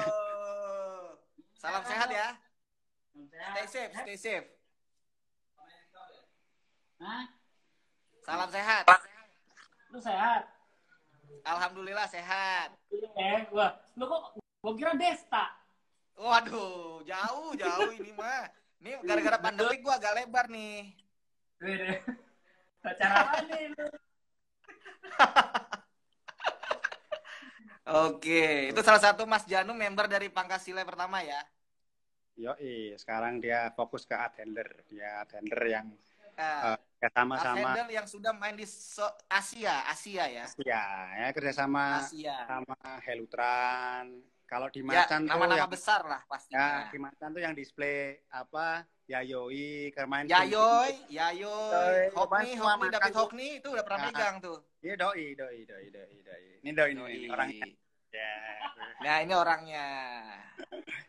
Salam sehat ya. Stay safe, stay safe. Hah? Salam sehat. Lu sehat? Alhamdulillah sehat. Eh, gua, lu kok gua kira Desta. Waduh, jauh jauh ini mah. Ini gara-gara pandemi gua agak lebar nih. Wede. Pacar apa nih lu? Oke, itu salah satu Mas Janu member dari Pangkasila pertama ya. Yoi, sekarang dia fokus ke attender. Dia attender yang uh, kerjasama-sama yang sudah main di so Asia, Asia ya. Asia, ya kerjasama Asia. sama Helutran. Kalau di ya, Macan ya, nama-nama yang, besar lah pasti. Ya, di Macan tuh yang display apa? Yayoi, Kermain Yayoi, Yayoi, Hokni, Hokni, David Hokni itu udah pernah nah, megang tuh. Iya doi, doi, doi, doi, doi. Ini doi, doi. ini orangnya. Ya. Nah ini orangnya.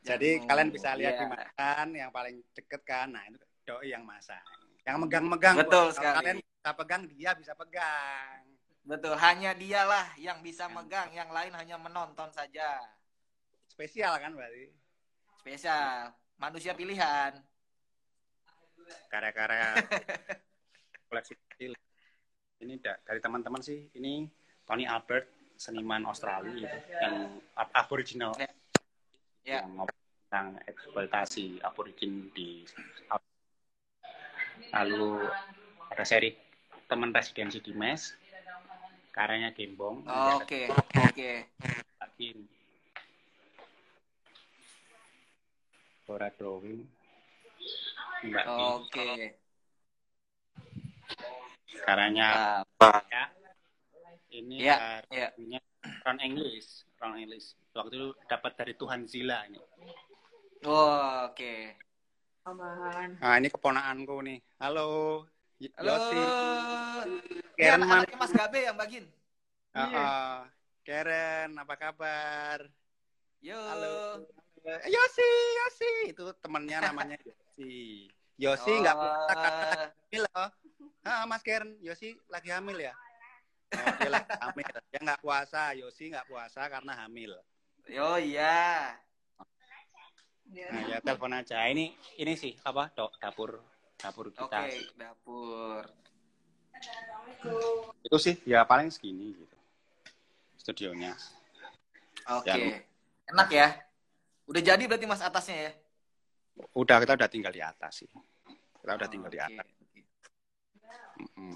Jadi Jangan, kalian bisa lihat ya. di Macan yang paling deket kan. Nah itu doi yang masak. Yang megang-megang. Betul Kalau sekali. Kalian bisa pegang, dia bisa pegang. Betul, hanya dialah yang bisa megang, yang lain hanya menonton saja. Spesial kan berarti? Spesial, manusia pilihan. Karya-karya koleksi kecil. Ini dari teman-teman sih, ini Tony Albert, seniman Australia gitu, yang aboriginal. Ya. ya. Yang tentang eksploitasi aborigin di lalu ada seri teman residensi di mes karyanya Gembong. Oke oke. Lagi. Bora drawing Mbak oke. Okay. karyanya uh, ya. Ini ya, ya. Ron English Ron English waktu itu dapat dari Tuhan Zila ini. Oh, oke. okay. Aman. Nah, ini keponakanku nih. Halo. Halo. Yosi. Keren ya, anaknya Mas Gabe yang bagin. Uh, uh, Karen, apa kabar? Yo. Halo. Yosi, Yosi. Itu temennya namanya Yosi. Yosi nggak oh. hamil loh. Ah, Mas Karen, Yosi lagi hamil ya? Oh, dia lagi hamil. Dia nggak puasa. Yosi nggak puasa karena hamil. Oh iya. Nah, ya telepon aja. Ini ini sih apa? Dok, dapur dapur kita. Oke, okay, dapur. Itu sih ya paling segini gitu. Studionya. Oke. Okay. Ya. Enak ya? Udah jadi berarti Mas atasnya ya? Udah, kita udah tinggal di atas sih. Kita udah tinggal oh, okay. di atas. Mm -hmm.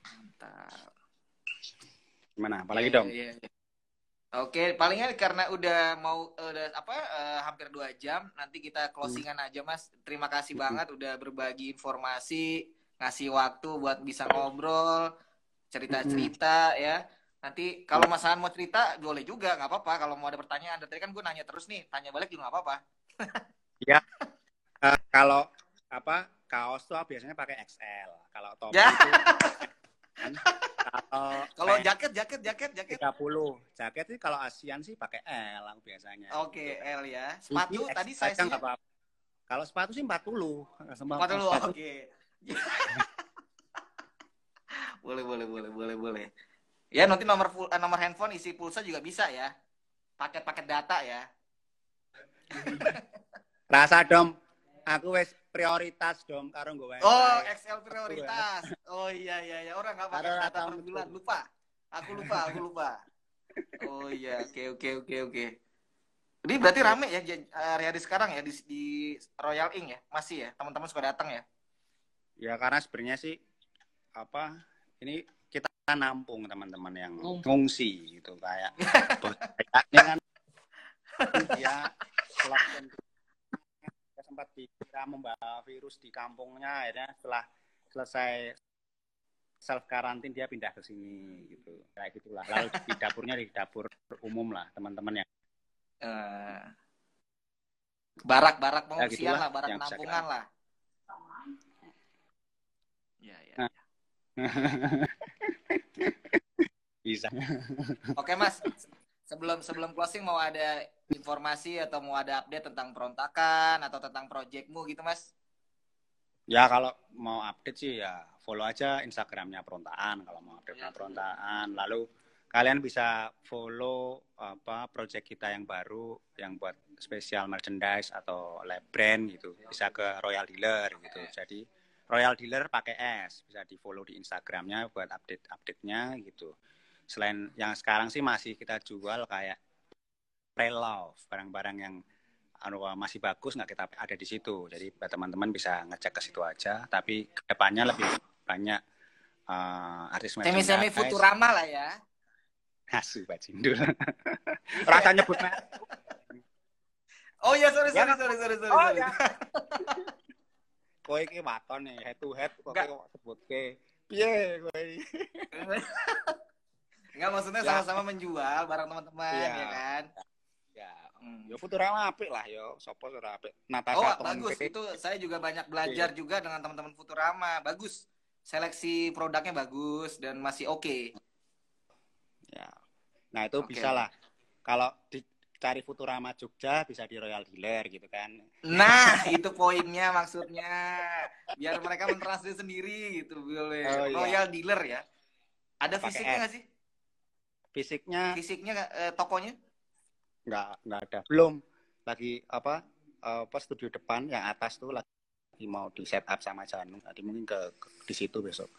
Mantap. Gimana? Apalagi yeah, dong? Yeah, yeah. Oke, palingnya karena udah mau udah apa uh, hampir dua jam, nanti kita closingan hmm. aja mas. Terima kasih hmm. banget udah berbagi informasi, ngasih waktu buat bisa ngobrol, cerita-cerita hmm. ya. Nanti kalau Mas Han mau cerita boleh juga, nggak apa-apa. Kalau mau ada pertanyaan, tadi kan gue nanya terus nih, tanya balik juga nggak apa-apa. ya, uh, kalau apa kaos tuh biasanya pakai XL. Kalau topi ya. itu kan. Kalau jaket jaket jaket jaket. 30 jaket sih kalau ASEAN sih pakai L aku biasanya. Oke okay, L ya. Sepatu Ini tadi saya nggak apa, kalau sepatu sih 40 40 oke. Okay. boleh boleh boleh boleh boleh. Ya nanti nomor full, eh, nomor handphone isi pulsa juga bisa ya. Paket-paket data ya. Rasa dong aku wes prioritas dong karo gue oh Excel prioritas. Oh iya iya iya. Orang nggak pakai data per bulan lupa. Aku lupa aku lupa. Oh iya. Oke oke oke oke. Ini berarti rame ya eh, Riyadi sekarang ya di, di Royal Ink ya? Masih ya? Teman-teman suka datang ya? Ya karena sebenarnya sih apa ini kita nampung teman-teman yang ngungsi. gitu. Kayak kayaknya kan. Dia sempat dikira membawa virus di kampungnya akhirnya setelah selesai self karantin dia pindah ke sini gitu kayak gitulah lalu di dapurnya di dapur umum lah teman-teman yang Eh, barak-barak Ya, pengungsian lah, barak penampungan lah. Ya, ya. Nah. bisa Oke Mas, sebelum sebelum closing mau ada informasi atau mau ada update tentang perontakan atau tentang projectmu gitu Mas? Ya kalau mau update sih ya follow aja Instagramnya Perontaan kalau mau update Ya, Perontaan. Lalu kalian bisa follow apa project kita yang baru yang buat spesial merchandise atau lab brand gitu. Bisa ke Royal Dealer gitu. Jadi Royal Dealer pakai S bisa di follow di Instagramnya buat update update-nya gitu. Selain yang sekarang sih masih kita jual kayak pre-love barang-barang yang anu, masih bagus nggak kita ada di situ. Jadi teman-teman bisa ngecek ke situ aja. Tapi ke depannya lebih banyak uh, artis Semi-semi merchandise. Futurama lah ya. Asu Pak Cindul. Rasa nyebut. Oh iya, sorry, Ya, sorry, sorry, sorry, sorry. Oh sorry. ya. Kowe iki waton nih head to head kok sebut ke. Piye kowe? Enggak maksudnya Ya. sama-sama menjual barang teman-teman Iya. ya kan? Ya, Hmm. yo Futurama apik lah yo. Sopo ora apik. Natasha Oh bagus itu saya juga banyak belajar juga dengan teman-teman Futurama bagus seleksi produknya bagus dan masih oke Ya. Nah, itu Oke. bisa lah. Kalau dicari Futurama Jogja bisa di Royal Dealer gitu kan. nah itu poinnya maksudnya biar mereka mentranslate sendiri gitu boleh Oh, iya. royal dealer ya ada Pakai fisiknya nggak sih Fisiknya fisiknya eh, tokonya nggak nggak ada. Belum lagi apa apa studio depan yang atas tuh lagi mau di setup sama Janu. Nanti mungkin ke, ke- di situ besok.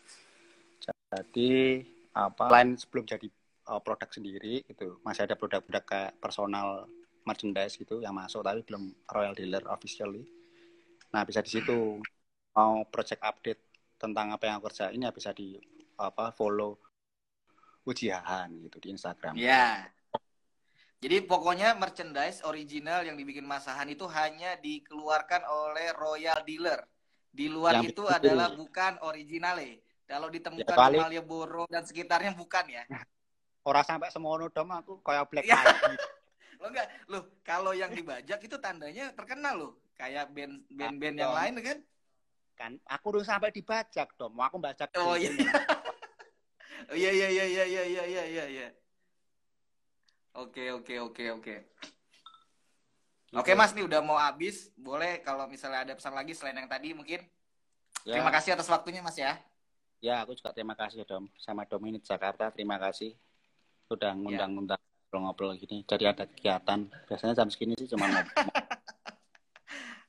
Jadi apa lain sebelum jadi uh, produk sendiri gitu masih ada produk-produk kayak personal merchandise gitu yang masuk tapi belum royal dealer officially. Nah bisa di situ mau project update tentang apa yang aku kerjain ya bisa di apa follow ujian gitu di Instagram. ya jadi pokoknya merchandise original yang dibikin Masahan itu hanya dikeluarkan oleh royal dealer. Di luar Yang itu bikin adalah bukan originale. Kalau ditemukan Ya, paling- di Malioboro dan sekitarnya bukan ya? Orang sampai semono dom aku kayak Black Ya. Lo enggak loh kalau yang dibajak itu tandanya terkenal loh kayak band band-band yang Dong. lain kan? Kan aku udah sampai dibajak dong. Mau aku bajak Oh, iya. oh iya iya iya iya iya iya iya iya iya. Oke oke oke oke. Oke Gitu. mas nih udah mau habis. Boleh kalau misalnya ada pesan lagi selain yang tadi mungkin? Ya, terima kasih atas waktunya mas ya. Ya aku juga terima kasih dom. Sama Dominit Jakarta terima kasih. Udah ngundang-ngundang ngobrol-ngobrol gini. Jadi ada kegiatan. Biasanya jam segini sih cuma ngobrol.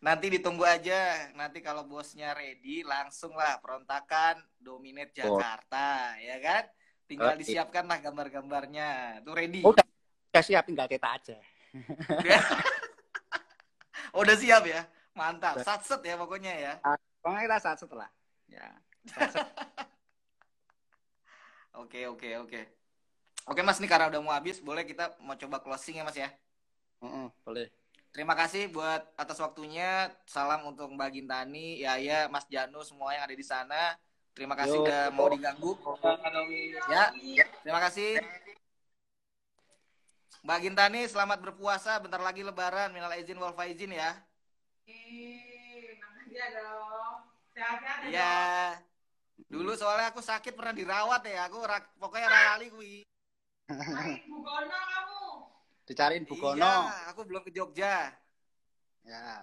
nanti ditunggu aja. Nanti kalau bosnya ready langsung lah perontakan dominate Oh. Jakarta ya kan? Tinggal Oke. disiapkan lah gambar-gambarnya. Tuh ready? Udah. Udah siap tinggal kita aja. Oh, udah siap ya? Mantap. Satset ya pokoknya ya? Pokoknya kita saat setelah ya. Oke oke oke. Oke Mas nih karena udah mau habis, boleh kita mau coba closing ya Mas ya. Mm-mm, boleh Terima kasih buat atas waktunya. Salam untuk Mbak Gintani, Yaya, Mas Janu semua yang ada di sana. Terima kasih Yo. udah mau diganggu. Ya, terima kasih. Mbak Gintani, selamat berpuasa. Bentar lagi Lebaran. Minal izin wal faizin ya. Iya. Dulu soalnya aku sakit pernah dirawat ya. Aku pokoknya rali kuwi. dicariin Bu Gono Iya, aku belum ke Jogja. ya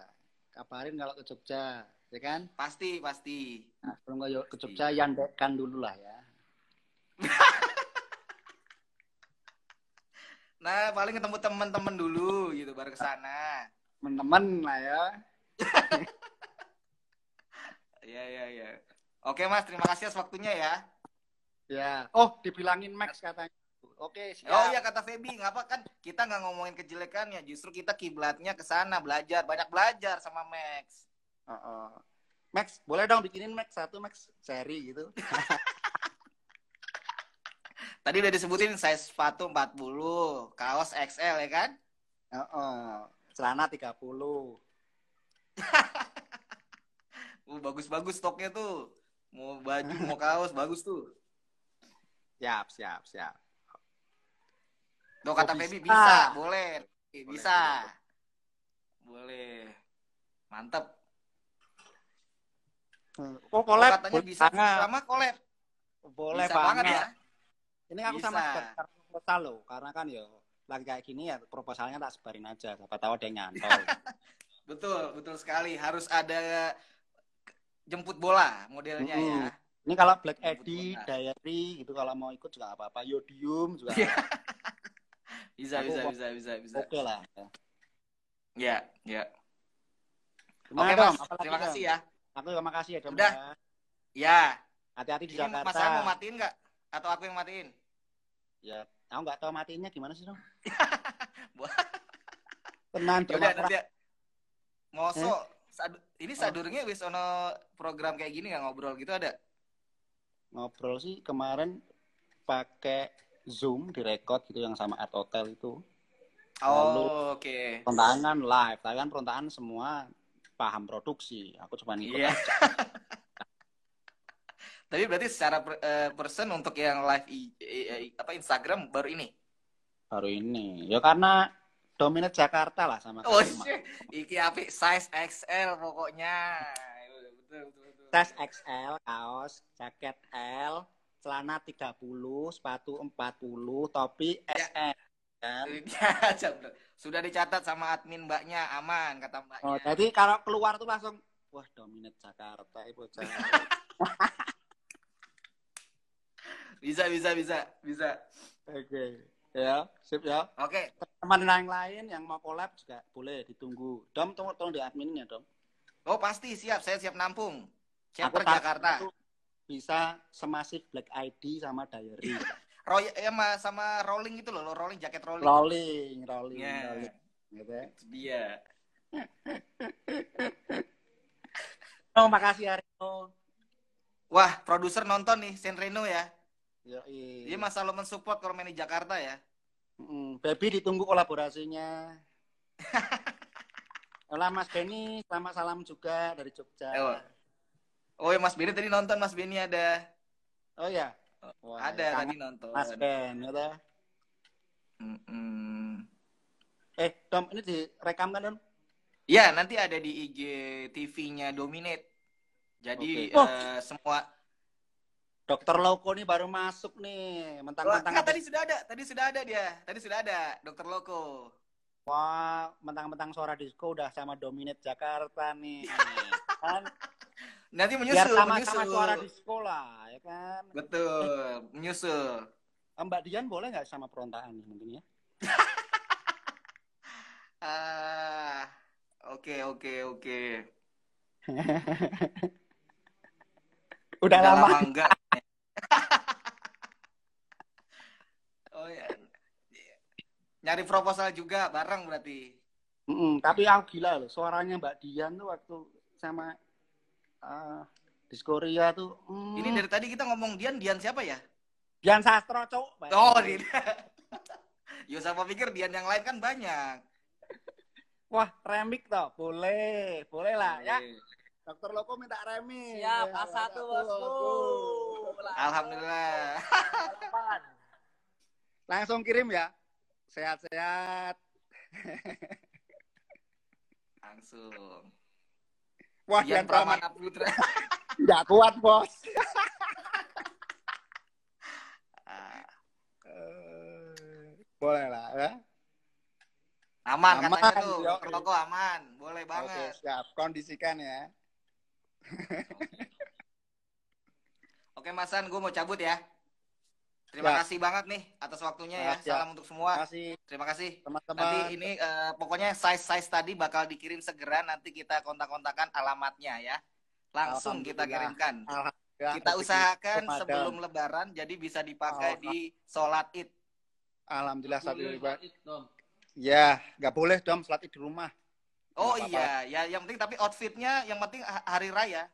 kabarin kalau ke Jogja ya kan Pasti, pasti. nah, sebelum ke, ke Jogja yandekan dulu lah ya Nah, paling ketemu teman-teman dulu gitu baru ke sana. teman-teman lah ya Iya, iya, iya. Oke, Mas, terima kasih atas waktunya ya. ya oh dibilangin Max katanya Oke, siap. Oh iya kata Feby, ngapa kan kita nggak ngomongin kejelekannya, justru kita kiblatnya ke sana belajar, banyak belajar sama Max. Heeh. Max, boleh dong bikinin Max satu Max seri gitu. Tadi udah disebutin size sepatu 40, kaos XL ya kan? Heeh. Celana 30. Uh, bagus-bagus stoknya tuh. Mau baju, mau kaos, bagus tuh. Siap, siap, siap. Tuh kata Oh, Feby bisa. bisa, boleh. Eh, Boleh, Bisa. Boleh. Mantep. Oh, Oh, collab katanya boleh bisa banget. sama collab. Boleh bisa banget. banget ya. Ini aku sama Bisa. sebar proposal loh, karena kan ya lagi kayak gini ya proposalnya tak sebarin aja, siapa tahu ada yang nyantol. Betul, betul sekali. Harus ada jemput bola modelnya Mm-mm. ya. Ini kalau Black Eddy. Diary gitu kalau mau ikut juga apa-apa. Yodium juga Iya. Bisa, Aku bisa, bisa, bisa, bisa. oke lah. Ya, ya. Oke, Dom? Mas. Apalagi, Terima kasih ya. Aku juga makasih ya Dom. Udah. ya. Ya. Hati-hati di Jakarta. Mas mau matiin nggak? Atau aku yang matiin? Ya, aku nggak tahu matiinnya gimana sih Dom. Wah. Tenang, Ya udah terima nanti. Moso, Eh? sadu- ini sadurungnya wis ono program kayak gini nggak ngobrol gitu ada? ngobrol sih kemarin pakai Zoom direkod gitu yang sama Art Hotel itu. Oh, oke. Perontakan live, tapi kan perontakan semua paham produksi. Aku cuma ikut Iya. aja. Tapi berarti secara per- eh, person untuk yang live i- i- i- apa Instagram baru ini. baru ini. Ya karena dominate Jakarta lah sama Oh, shit. Iki api size XL pokoknya. Betul, betul, betul. Tas XL, kaos, jaket L, celana 30, sepatu 40, topi Ya. SM. Kan? Ya. Sudah dicatat sama admin mbaknya, aman kata mbaknya. Oh, jadi kalau keluar tuh langsung wah dominate Jakarta ibu Bisa, bisa, bisa, bisa. Oke. Ya, sip ya. Oke, Teman yang lain yang mau collab juga boleh ditunggu. Dom tolong tolong di adminnya, Dom. oh pasti siap, saya siap nampung. Aku tahu Jakarta. itu Bisa semasif Black ID sama Diary. Roy, ya, ma- sama rolling itu loh, lo rolling jaket rolling. rolling, rolling, Ya, rolling. Gitu ya. itu dia. Oh, makasih Arino. Wah, produser nonton nih, Senreno ya. Yoi. Dia masa lo mensupport kalau main di Jakarta ya. Mm, Baby ditunggu kolaborasinya. Olah Mas Benny, selamat salam juga dari Jogja. Ewo. Oh ya Mas Benny tadi nonton Mas Benny ada. Oh ya, Wah, ada ya, tadi nonton. Mas Ben, gitu. Mm-mm. Eh, Dom, ini direkam kan, Dom? Ya, nanti ada di IG TV-nya Dominate. Jadi. Oh. eh, semua Dokter Loko nih baru masuk nih, mentang-mentang enggak, tadi sudah ada, tadi sudah ada dia. Tadi sudah ada Dokter Loko. Wah, mentang-mentang suara disco udah sama Dominate Jakarta nih. kan? Nanti Biar menyusul, sama-sama menyusul. suara disco lah, ya kan? Betul, menyusul. Eh, Mbak Dian boleh nggak sama perontaan nih mungkin ya? Ah, oke oke oke. Udah, Udah lama. lama enggak. oh ya. Nyari proposal juga bareng berarti. Mm-mm, tapi aku gila loh, suaranya Mbak Dian tuh waktu sama uh, Diskoria tuh. mm, Ini dari tadi kita ngomong Dian, Dian siapa ya? Dian Sastro, cowok. Oh, Dian. Yo sama pikir Dian yang lain kan banyak. Wah, remik toh. Boleh, boleh lah ya. Dokter Loko minta remik. Siap, Ya, A1 bosku. Alhamdulillah. Langsung kirim ya. Sehat-sehat. Langsung. Wah, Dian Pramana Putra. nggak kuat, Bos. Eh, boleh lah ya. aman, Aman, katanya tuh. yo. Loko aman. Boleh Oke, banget. siap. Kondisikan ya. Oke, Masan, gue mau cabut ya. Terima Ya. kasih banget nih atas waktunya ya. Ya, ya. Salam untuk semua. Makasih Terima kasih. teman-teman. Nanti ini eh, pokoknya size-size tadi bakal dikirim segera. Nanti kita kontak-kontakan alamatnya ya. Langsung kita kirimkan. Kita usahakan Ramadan. sebelum lebaran jadi bisa dipakai di sholat id. Alhamdulillah Pak. Id. Ya, nggak boleh dong sholat id di rumah. Oh iya, ya yang penting tapi outfitnya yang penting ha- hari raya.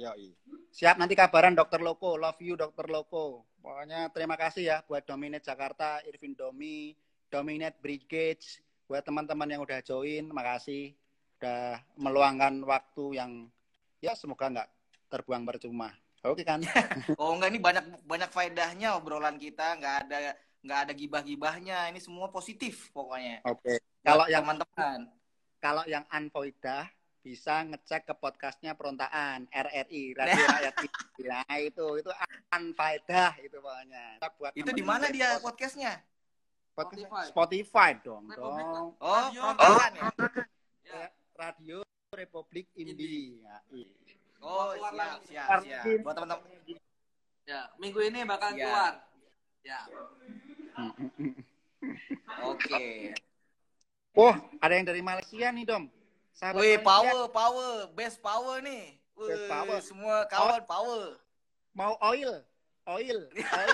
Yoi. Siap nanti kabaran Dokter Loko, love you Dokter Loko. Pokoknya terima kasih ya buat Dominate Jakarta, Irvin Domi, Dominate Brigade, buat teman-teman yang udah join, makasih udah meluangkan waktu yang ya semoga nggak terbuang percuma. Oke kan? Oh enggak ini banyak banyak faedahnya obrolan kita, nggak ada nggak ada gibah-gibahnya. Ini semua positif pokoknya. Oke. Kalau yang teman-teman. kalau yang unfoidah bisa ngecek ke podcastnya Perontaan RRI Radio Rakyat TV. Nah itu itu unfaedah itu pokoknya. Buat Itu di mana dia pod- podcastnya? podcast- Spotify. Spotify dong Republik. dong. Oh, Radio. perontakan ya? Ya. Radio Republik Indi. Ya, iya. Oh, siap, siap, siap. Buat teman-teman. Ya, minggu ini bakal Ya. keluar. Ya. Oke. Oh, ada yang dari Malaysia nih, Dom. Sahabat Wih, power, power, best power nih. Wih, Best power. semua kawan power. Mau oil, oil, oil.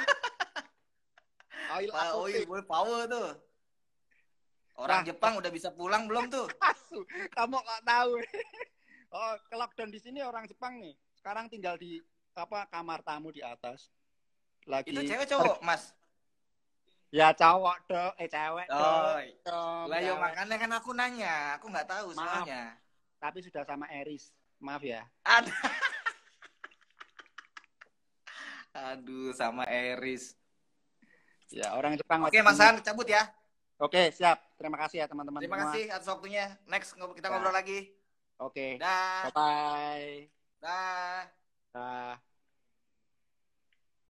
oil Oil, boy, power tuh. Orang Nah. Jepang udah bisa pulang belum tuh? asu. Kamu kok tahu? oh, ke lockdown di sini orang Jepang nih. Sekarang tinggal di apa kamar tamu di atas. Lagi Itu cewek cowok, Mas? Ya cowok dong, eh cewek Oh, dong. Lah cewek. makanya kan aku nanya, aku nggak tahu Maaf. soalnya. Tapi sudah sama Eris. Maaf ya. Aduh, sama Eris. Ya, orang Jepang. Oke, Mas Han, cabut ya. Oke, siap. Terima kasih ya teman-teman Terima semua. kasih atas waktunya. Next kita Ya. ngobrol lagi. Oke. Dah. Bye-bye. Dah. Dah.